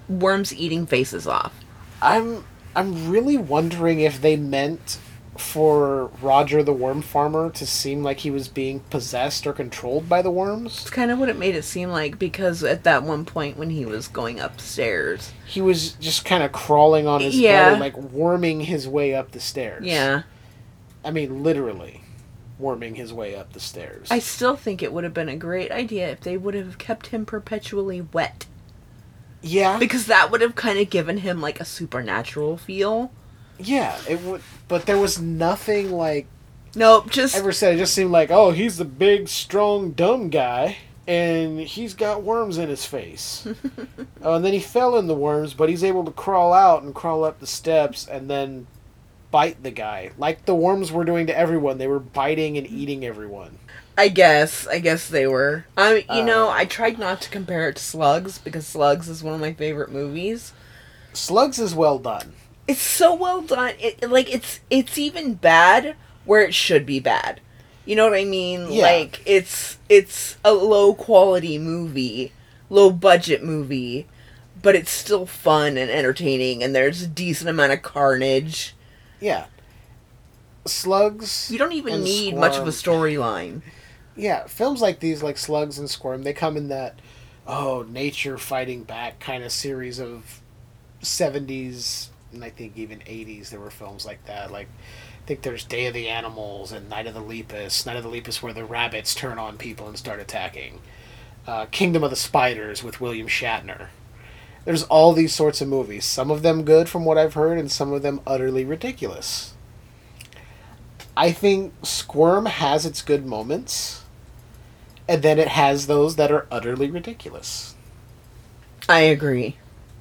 S7: worms eating faces off.
S10: I'm I'm really wondering if they meant for Roger the worm farmer to seem like he was being possessed or controlled by the worms.
S7: It's kind of what it made it seem like because at that one point when he was going upstairs,
S10: He was just kind of crawling on his
S7: Yeah.
S10: belly, like worming his way up the stairs.
S7: yeah.
S10: I mean, literally worming his way up the stairs.
S7: I still think it would have been a great idea if they would have kept him perpetually wet.
S10: Yeah.
S7: Because that would have kind of given him like a supernatural feel.
S10: Yeah, it would, but there was nothing like
S7: Nope, just
S10: ever said. It just seemed like, oh, he's the big, strong, dumb guy, and he's got worms in his face. oh, and then he fell in the worms, but he's able to crawl out and crawl up the steps, and then bite the guy like the worms were doing to everyone. They were biting and eating everyone.
S7: I guess. I guess they were. I mean, you know,
S10: Uh,
S7: I tried not to compare it to Slugs because Slugs is one of my favorite movies.
S10: Slugs is well done.
S7: It's so well done. It like it's it's even bad where it should be bad. You know what I mean?
S10: Yeah.
S7: Like it's it's a low quality movie, low budget movie, but it's still fun and entertaining and there's a decent amount of carnage.
S10: Yeah. Slugs.
S7: You don't even need much of a storyline.
S10: Yeah, films like these, like Slugs and Squirm, they come in that oh nature fighting back kind of series of seventies and I think even eighties. There were films like that. Like I think there's Day of the Animals and Night of the Lepus. Night of the Lepus, where the rabbits turn on people and start attacking. Uh, Kingdom of the Spiders with William Shatner. There's all these sorts of movies. Some of them good, from what I've heard, and some of them utterly ridiculous. I think Squirm has its good moments, and then it has those that are utterly ridiculous.
S7: I agree.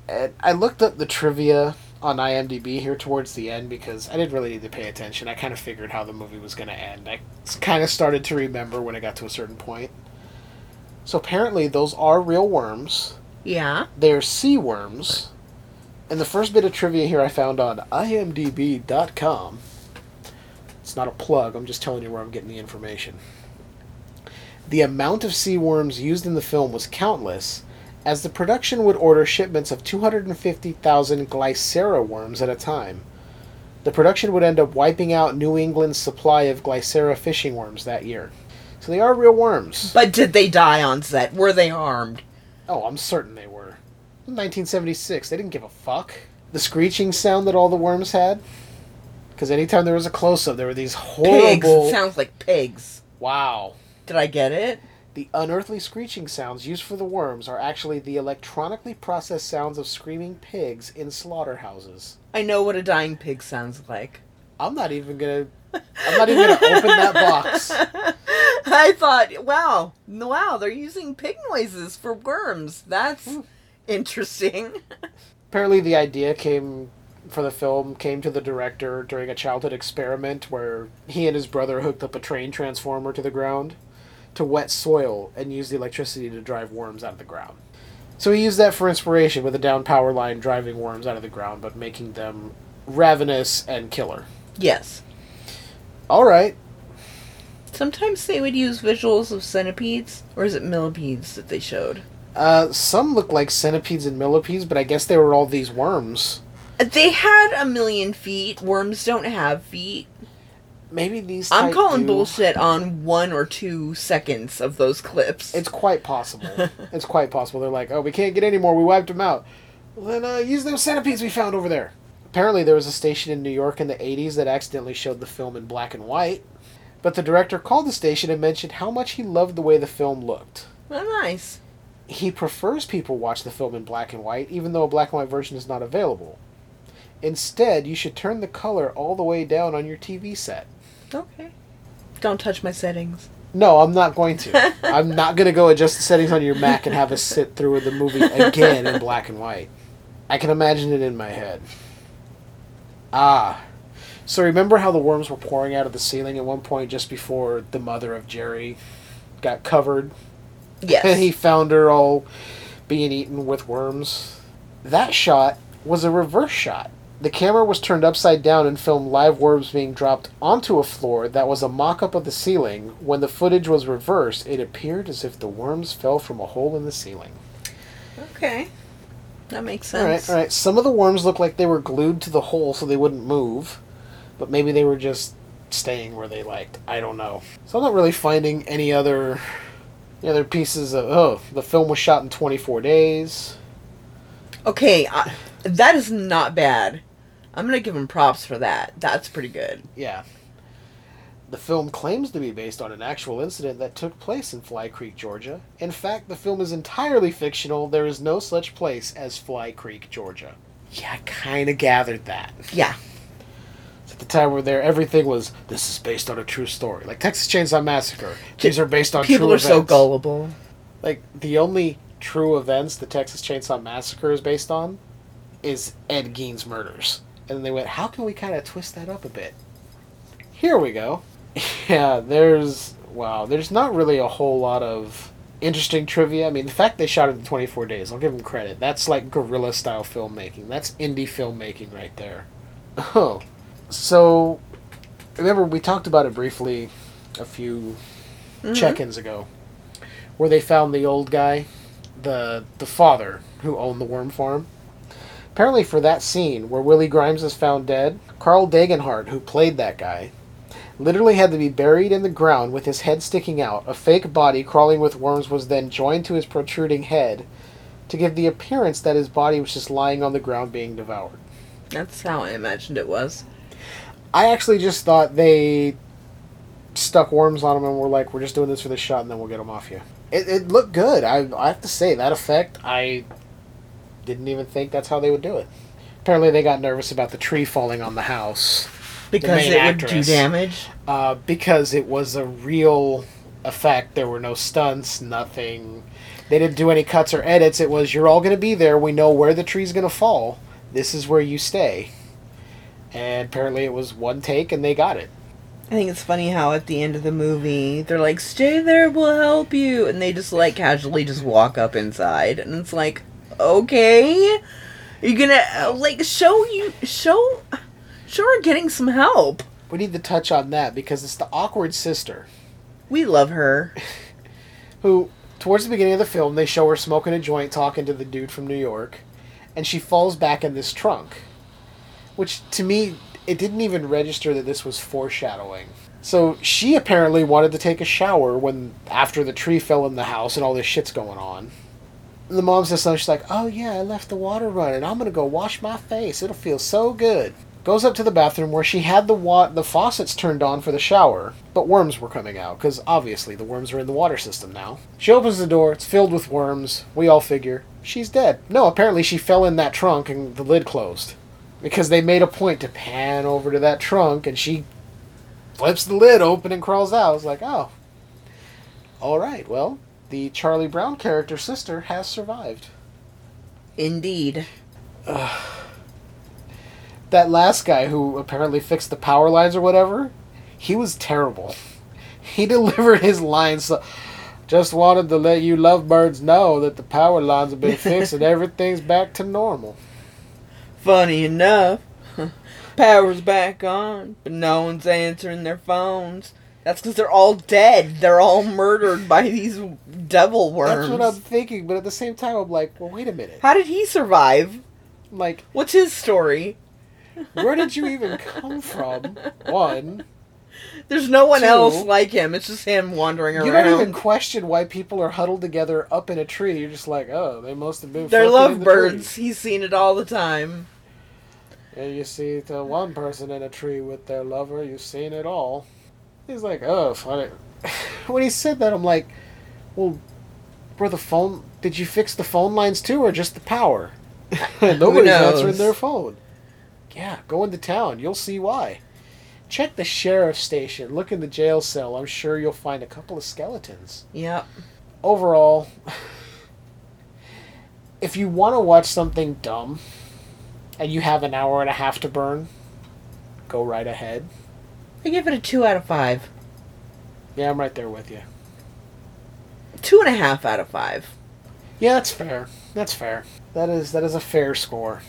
S10: And I looked up the trivia on IMDb here towards the end because I didn't really need to pay attention. I kind of figured how the movie was going to end. I kind of started to remember when it got to a certain point. So apparently, those are real worms.
S7: Yeah.
S10: They're sea worms. And the first bit of trivia here I found on imdb.com. It's not a plug, I'm just telling you where I'm getting the information. The amount of sea worms used in the film was countless, as the production would order shipments of 250,000 Glycera worms at a time. The production would end up wiping out New England's supply of Glycera fishing worms that year. So they are real worms.
S7: But did they die on set? Were they harmed?
S10: Oh, I'm certain they were. 1976, they didn't give a fuck. The screeching sound that all the worms had. Because anytime there was a close up, there were these
S7: Pigs.
S10: horrible.
S7: It sounds like pigs.
S10: wow.
S7: Did I get it?
S10: The unearthly screeching sounds used for the worms are actually the electronically processed sounds of screaming pigs in slaughterhouses.
S7: I know what a dying pig sounds like.
S10: I'm not even gonna. I'm not even gonna open that box.
S7: I thought, wow, wow, they're using pig noises for worms. That's hmm. interesting.
S10: Apparently, the idea came for the film came to the director during a childhood experiment where he and his brother hooked up a train transformer to the ground to wet soil and use the electricity to drive worms out of the ground. So he used that for inspiration with a down power line driving worms out of the ground but making them ravenous and killer.
S7: Yes.
S10: All right.
S7: Sometimes they would use visuals of centipedes, or is it millipedes that they showed?
S10: Uh, some look like centipedes and millipedes, but I guess they were all these worms.
S7: They had a million feet. Worms don't have feet.
S10: Maybe these.
S7: I'm calling
S10: do.
S7: bullshit on one or two seconds of those clips.
S10: It's quite possible. it's quite possible. They're like, oh, we can't get any more. We wiped them out. Well, then uh, use those centipedes we found over there. Apparently, there was a station in New York in the 80s that accidentally showed the film in black and white. But the director called the station and mentioned how much he loved the way the film looked.
S7: Well, nice.
S10: He prefers people watch the film in black and white, even though a black and white version is not available. Instead, you should turn the color all the way down on your TV set.
S7: Okay. Don't touch my settings.
S10: No, I'm not going to. I'm not going to go adjust the settings on your Mac and have us sit through the movie again in black and white. I can imagine it in my head. Ah. So remember how the worms were pouring out of the ceiling at one point just before the mother of Geri got covered?
S7: Yes.
S10: And he found her all being eaten with worms. That shot was a reverse shot. The camera was turned upside down and filmed live worms being dropped onto a floor that was a mock up of the ceiling. When the footage was reversed, it appeared as if the worms fell from a hole in the ceiling.
S7: Okay. That makes sense.
S10: alright. Some of the worms looked like they were glued to the hole so they wouldn't move. but maybe they were just staying where they liked. I don't know. So I'm not really finding any other any other pieces of oh the film was shot in 24 days.
S7: Okay, I, that is not bad. I'm gonna give him props for that. That's pretty good.
S10: Yeah. The film claims to be based on an actual incident that took place in Fly Creek, Georgia. In fact, the film is entirely fictional. There is no such place as Fly Creek, Georgia. Yeah, I kind of gathered that.
S7: Yeah.
S10: At the time we're there, everything was this is based on a true story. Like Texas Chainsaw Massacre. These are based on
S7: People
S10: true
S7: are so gullible.
S10: Like the only true events the Texas Chainsaw Massacre is based on is Ed Gein's murders. And then they went, how can we kind of twist that up a bit? Here we go. Yeah, there's wow, there's not really a whole lot of interesting trivia. I mean, the fact they shot it in 24 days, I'll give them credit. That's like guerrilla style filmmaking. That's indie filmmaking right there. Oh, so remember we talked about it briefly a few
S7: Mhm.
S10: check-ins ago, where they found the old guy, the the father who owned the worm farm. Apparently, for that scene where Willie Grimes is found dead, Carl Dagenhart, who played that guy, literally had to be buried in the ground with his head sticking out. A fake body crawling with worms was then joined to his protruding head to give the appearance that his body was just lying on the ground being devoured.
S7: That's how I imagined it was.
S10: I actually just thought they stuck worms on him and were like, "We're just doing this for this shot, and then we'll get them off you." It, it looked good. I, I have to say that effect. I didn't even think that's how they would do it. Apparently, they got nervous about the tree falling on the house
S7: Because
S10: main
S7: it would do damage.
S10: Uh, because it was a real effect. There were no stunts, nothing. They didn't do any cuts or edits. It was you're all going to be there. We know where the tree's going to fall. This is where you stay. And apparently, it was one take, and they got it.
S7: I think it's funny how at the end of the movie they're like, "Stay there, we'll help you," and they just like casually just walk up inside, and it's like, okay, you're gonna uh, like show you show show her getting some help.
S10: We need to touch on that because it's the awkward sister
S7: We love her.
S10: who, towards the beginning of the film, they show her smoking a joint, talking to the dude from New York, and she falls back in this trunk. Which, to me, it didn't even register that this was foreshadowing. So she apparently wanted to take a shower when after the tree fell in the house and all this shit's going on. The mom says something. She's like, "Oh yeah, I left the water running. I'm gonna go wash my face. It'll feel so good." Goes up to the bathroom where she had the wa- the faucets turned on for the shower, but worms were coming out because obviously the worms are in the water system now. She opens the door. It's filled with worms. We all figure she's dead. No, apparently she fell in that trunk and the lid closed because they made a point to pan over to that trunk and she flips the lid open and crawls out. I was like, oh, all right. Well, the Charlie Brown character sister has survived.
S7: Indeed.
S10: That last guy who apparently fixed the power lines or whatever, he was terrible. He delivered his lines. So, just wanted to let you lovebirds know that the power lines have been fixed and everything's back to normal.
S7: Funny enough, power's back on, but no one's answering their phones. That's because they're all dead. They're all murdered by these devil worms.
S10: That's what I'm thinking, but at the same time, I'm like, well, wait a minute.
S7: How did he survive?
S10: Like,
S7: what's his story?
S10: Where did you even come from? One.
S7: There's no one
S10: Two.
S7: else like him. It's just him wandering around.
S10: You don't even question why people are huddled together up in a tree. You're just like, oh, they must have been.
S7: They're
S10: in the
S7: lovebirds. He's seen it all the time.
S10: And you see the one person in a tree with their lover. You've seen it all. He's like, oh, funny. When he said that, I'm like, well, were the phone? Did you fix the phone lines too, or just the power? Nobody's answering their phone. Yeah, go into town. You'll see why. Check the sheriff's station. Look in the jail cell. I'm sure you'll find a couple of skeletons.
S7: Yep.
S10: Overall, if you want to watch something dumb and you have an hour and a half to burn, go right ahead.
S7: I give it a two out of five.
S10: Yeah, I'm right there with you.
S7: Two and a half out of five.
S10: Yeah, that's fair. That's fair. That is that is a fair score.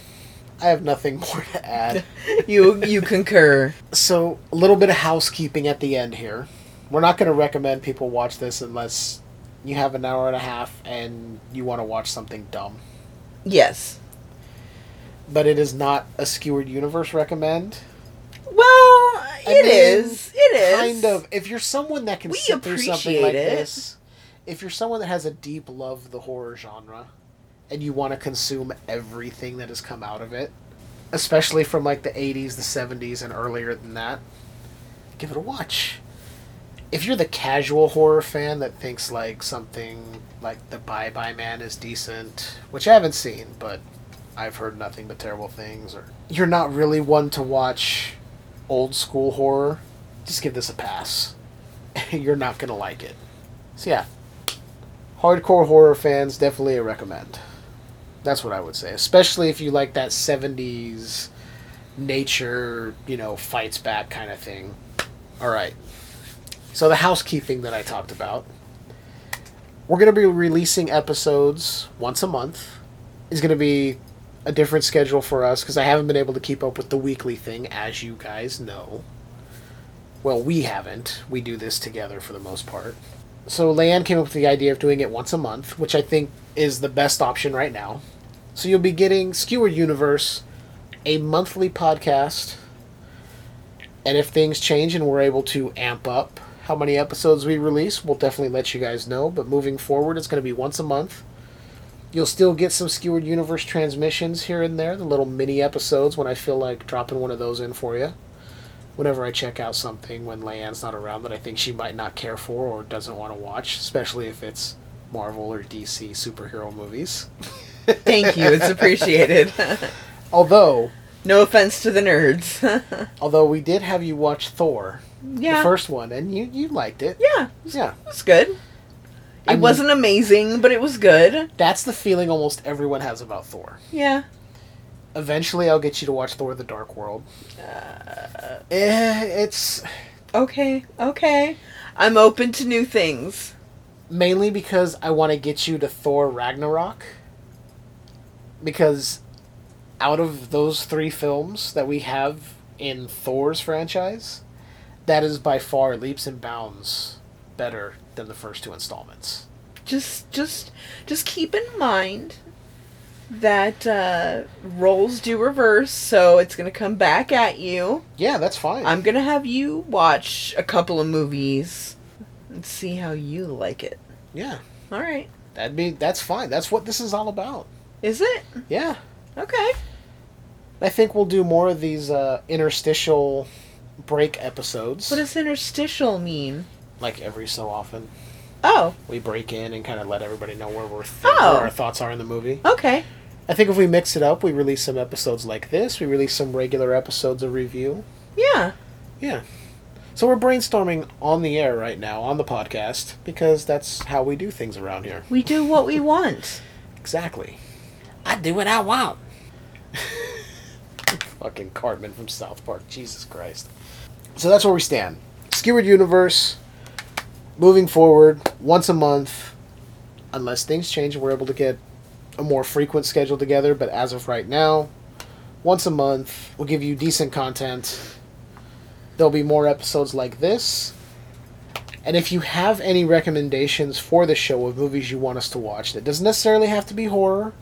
S10: I have nothing more to add.
S7: You you concur.
S10: So, a little bit of housekeeping at the end here. We're not going to recommend people watch this unless you have an hour and a half and you want to watch something dumb.
S7: Yes.
S10: But it is not a skewered universe recommend.
S7: Well, It
S10: mean,
S7: is. It is.
S10: Kind of. If you're someone that can
S7: We
S10: sit through something like
S7: it.
S10: this, if you're someone that has a deep love of the horror genre, and you want to consume everything that has come out of it, especially from like the 80s, the 70s, and earlier than that, give it a watch. If you're the casual horror fan that thinks like something like The Bye Bye Man is decent, which I haven't seen, but I've heard nothing but terrible things, or you're not really one to watch old school horror, just give this a pass. you're not gonna like it. So yeah, hardcore horror fans definitely a recommend. That's what I would say, especially if you like that '70s nature, you know, fights back kind of thing. All right. So the housekeeping that I talked about, we're gonna be releasing episodes once a month. Is gonna be a different schedule for us because I haven't been able to keep up with the weekly thing, as you guys know. Well, we haven't. We do this together for the most part. So Leanne came up with the idea of doing it once a month, which I think is the best option right now. So you'll be getting Skewered Universe, a monthly podcast. And if things change and we're able to amp up how many episodes we release, we'll definitely let you guys know. But moving forward, it's going to be once a month. You'll still get some Skewered Universe transmissions here and there, the little mini episodes when I feel like dropping one of those in for you. Whenever I check out something when Leanne's not around that I think she might not care for or doesn't want to watch, especially if it's Marvel or DC superhero movies.
S7: Thank you. It's appreciated.
S10: although,
S7: no offense to the nerds.
S10: although we did have you watch Thor,
S7: Yeah.
S10: the first one, and you you liked it.
S7: yeah,
S10: Yeah,
S7: it was good. It
S10: I'm-
S7: wasn't amazing, but it was good.
S10: that's the feeling almost everyone has about Thor.
S7: Yeah.
S10: Eventually, I'll get you to watch Thor: The Dark World. Uh, eh, it's
S7: Okay. Okay. I'm open to new things.
S10: mainly because I want to get you to Thor Ragnarok. Because out of those three films that we have in Thor's franchise, that is by far leaps and bounds better than the first two installments.
S7: Just, just, just keep in mind that uh, roles do reverse, so it's gonna come back at you.
S10: Yeah, that's fine.
S7: I'm gonna have you watch a couple of movies and see how you like it.
S10: yeah,
S7: All right.
S10: that'd be that's fine. That's what this is all about.
S7: Is it?
S10: Yeah.
S7: Okay.
S10: I think we'll do more of these uh, interstitial break episodes.
S7: What does interstitial mean?
S10: Like every so often.
S7: Oh,
S10: We break in and kind of let everybody know where we're th-
S7: Oh.
S10: where our thoughts are in the movie.
S7: okay.
S10: I think if we mix it up, we release some episodes like this. We release some regular episodes of review.
S7: Yeah.
S10: Yeah. So we're brainstorming on the air right now on the podcast because that's how we do things around here.
S7: We do what we want.
S10: Exactly. I do what I want. Fucking Cartman from South Park. Jesus Christ. So that's where we stand. Skewered Universe. Moving forward, once a month, unless things change and we're able to get a more frequent schedule together. But as of right now, once a month, we'll give you decent content. There'll be more episodes like this. And if you have any recommendations for the show of movies you want us to watch, that doesn't necessarily have to be horror.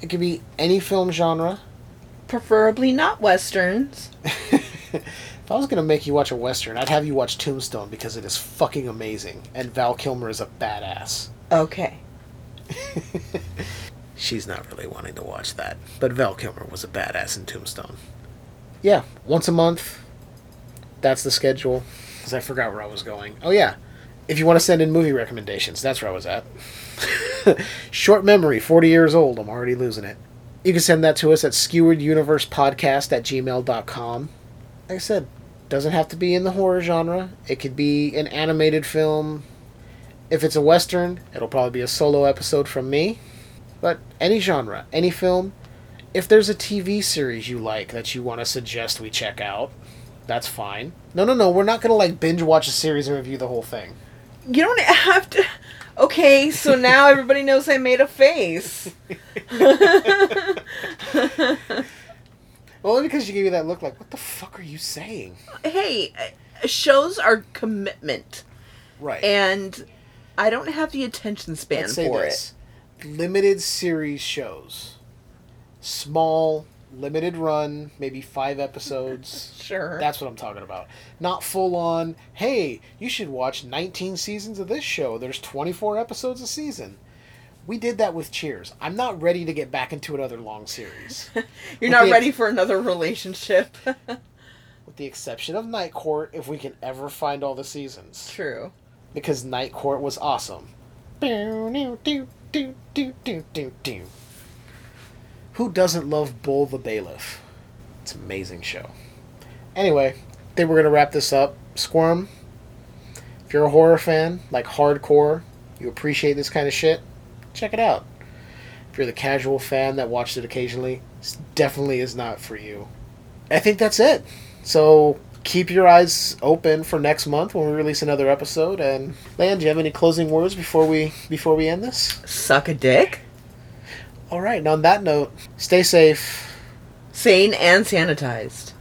S10: It could be any film genre.
S7: Preferably not westerns.
S10: If I was gonna make you watch a western, I'd have you watch Tombstone because it is fucking amazing, and Val Kilmer is a badass.
S7: Okay.
S10: She's not really wanting to watch that, but Val Kilmer was a badass in Tombstone. Yeah, once a month. That's the schedule. Because I forgot where I was going. Oh yeah, if you want to send in movie recommendations, that's where I was at. Short memory, 40 years old. I'm already losing it. You can send that to us at skewerduniversepodcast at gmail.com. Like I said, doesn't have to be in the horror genre. It could be an animated film. If it's a western, it'll probably be a solo episode from me. But any genre, any film. If there's a TV series you like that you want to suggest we check out, that's fine. No, no, no, we're not going to like binge watch a series and review the whole thing.
S7: You don't have to. Okay, so now everybody knows I made a face.
S10: Only because you gave me that look like, fuck are you saying?
S7: hey, uh, shows are commitment,
S10: Right.
S7: and I don't have the attention span for
S10: this. Limited series shows. Small, limited run, maybe five episodes.
S7: Sure.
S10: That's what I'm talking about. Not full on, hey, you should watch 19 seasons of this show. There's 24 episodes a season. We did that with Cheers. I'm not ready to get back into another long series.
S7: You're
S10: With
S7: not ready
S10: ex-
S7: for another relationship.
S10: with the exception of Night Court, if we can ever find all the seasons.
S7: True.
S10: Because Night Court was awesome. Who doesn't love Bull the Bailiff? It's an amazing show. Anyway, I think we're gonna wrap this up. Squirm. If you're a horror fan, like hardcore, you appreciate this kind of shit, check it out. If you're the casual fan that watched it occasionally, this definitely is not for you. I think that's it. So keep your eyes open for next month when we release another episode. And Land, do you have any closing words before we before we end this?
S7: Suck a dick.
S10: All right. And on that note, stay safe
S7: Sane and sanitized.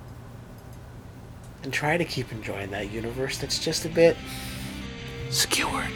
S10: and try to keep enjoying that universe that's just a bit skewered.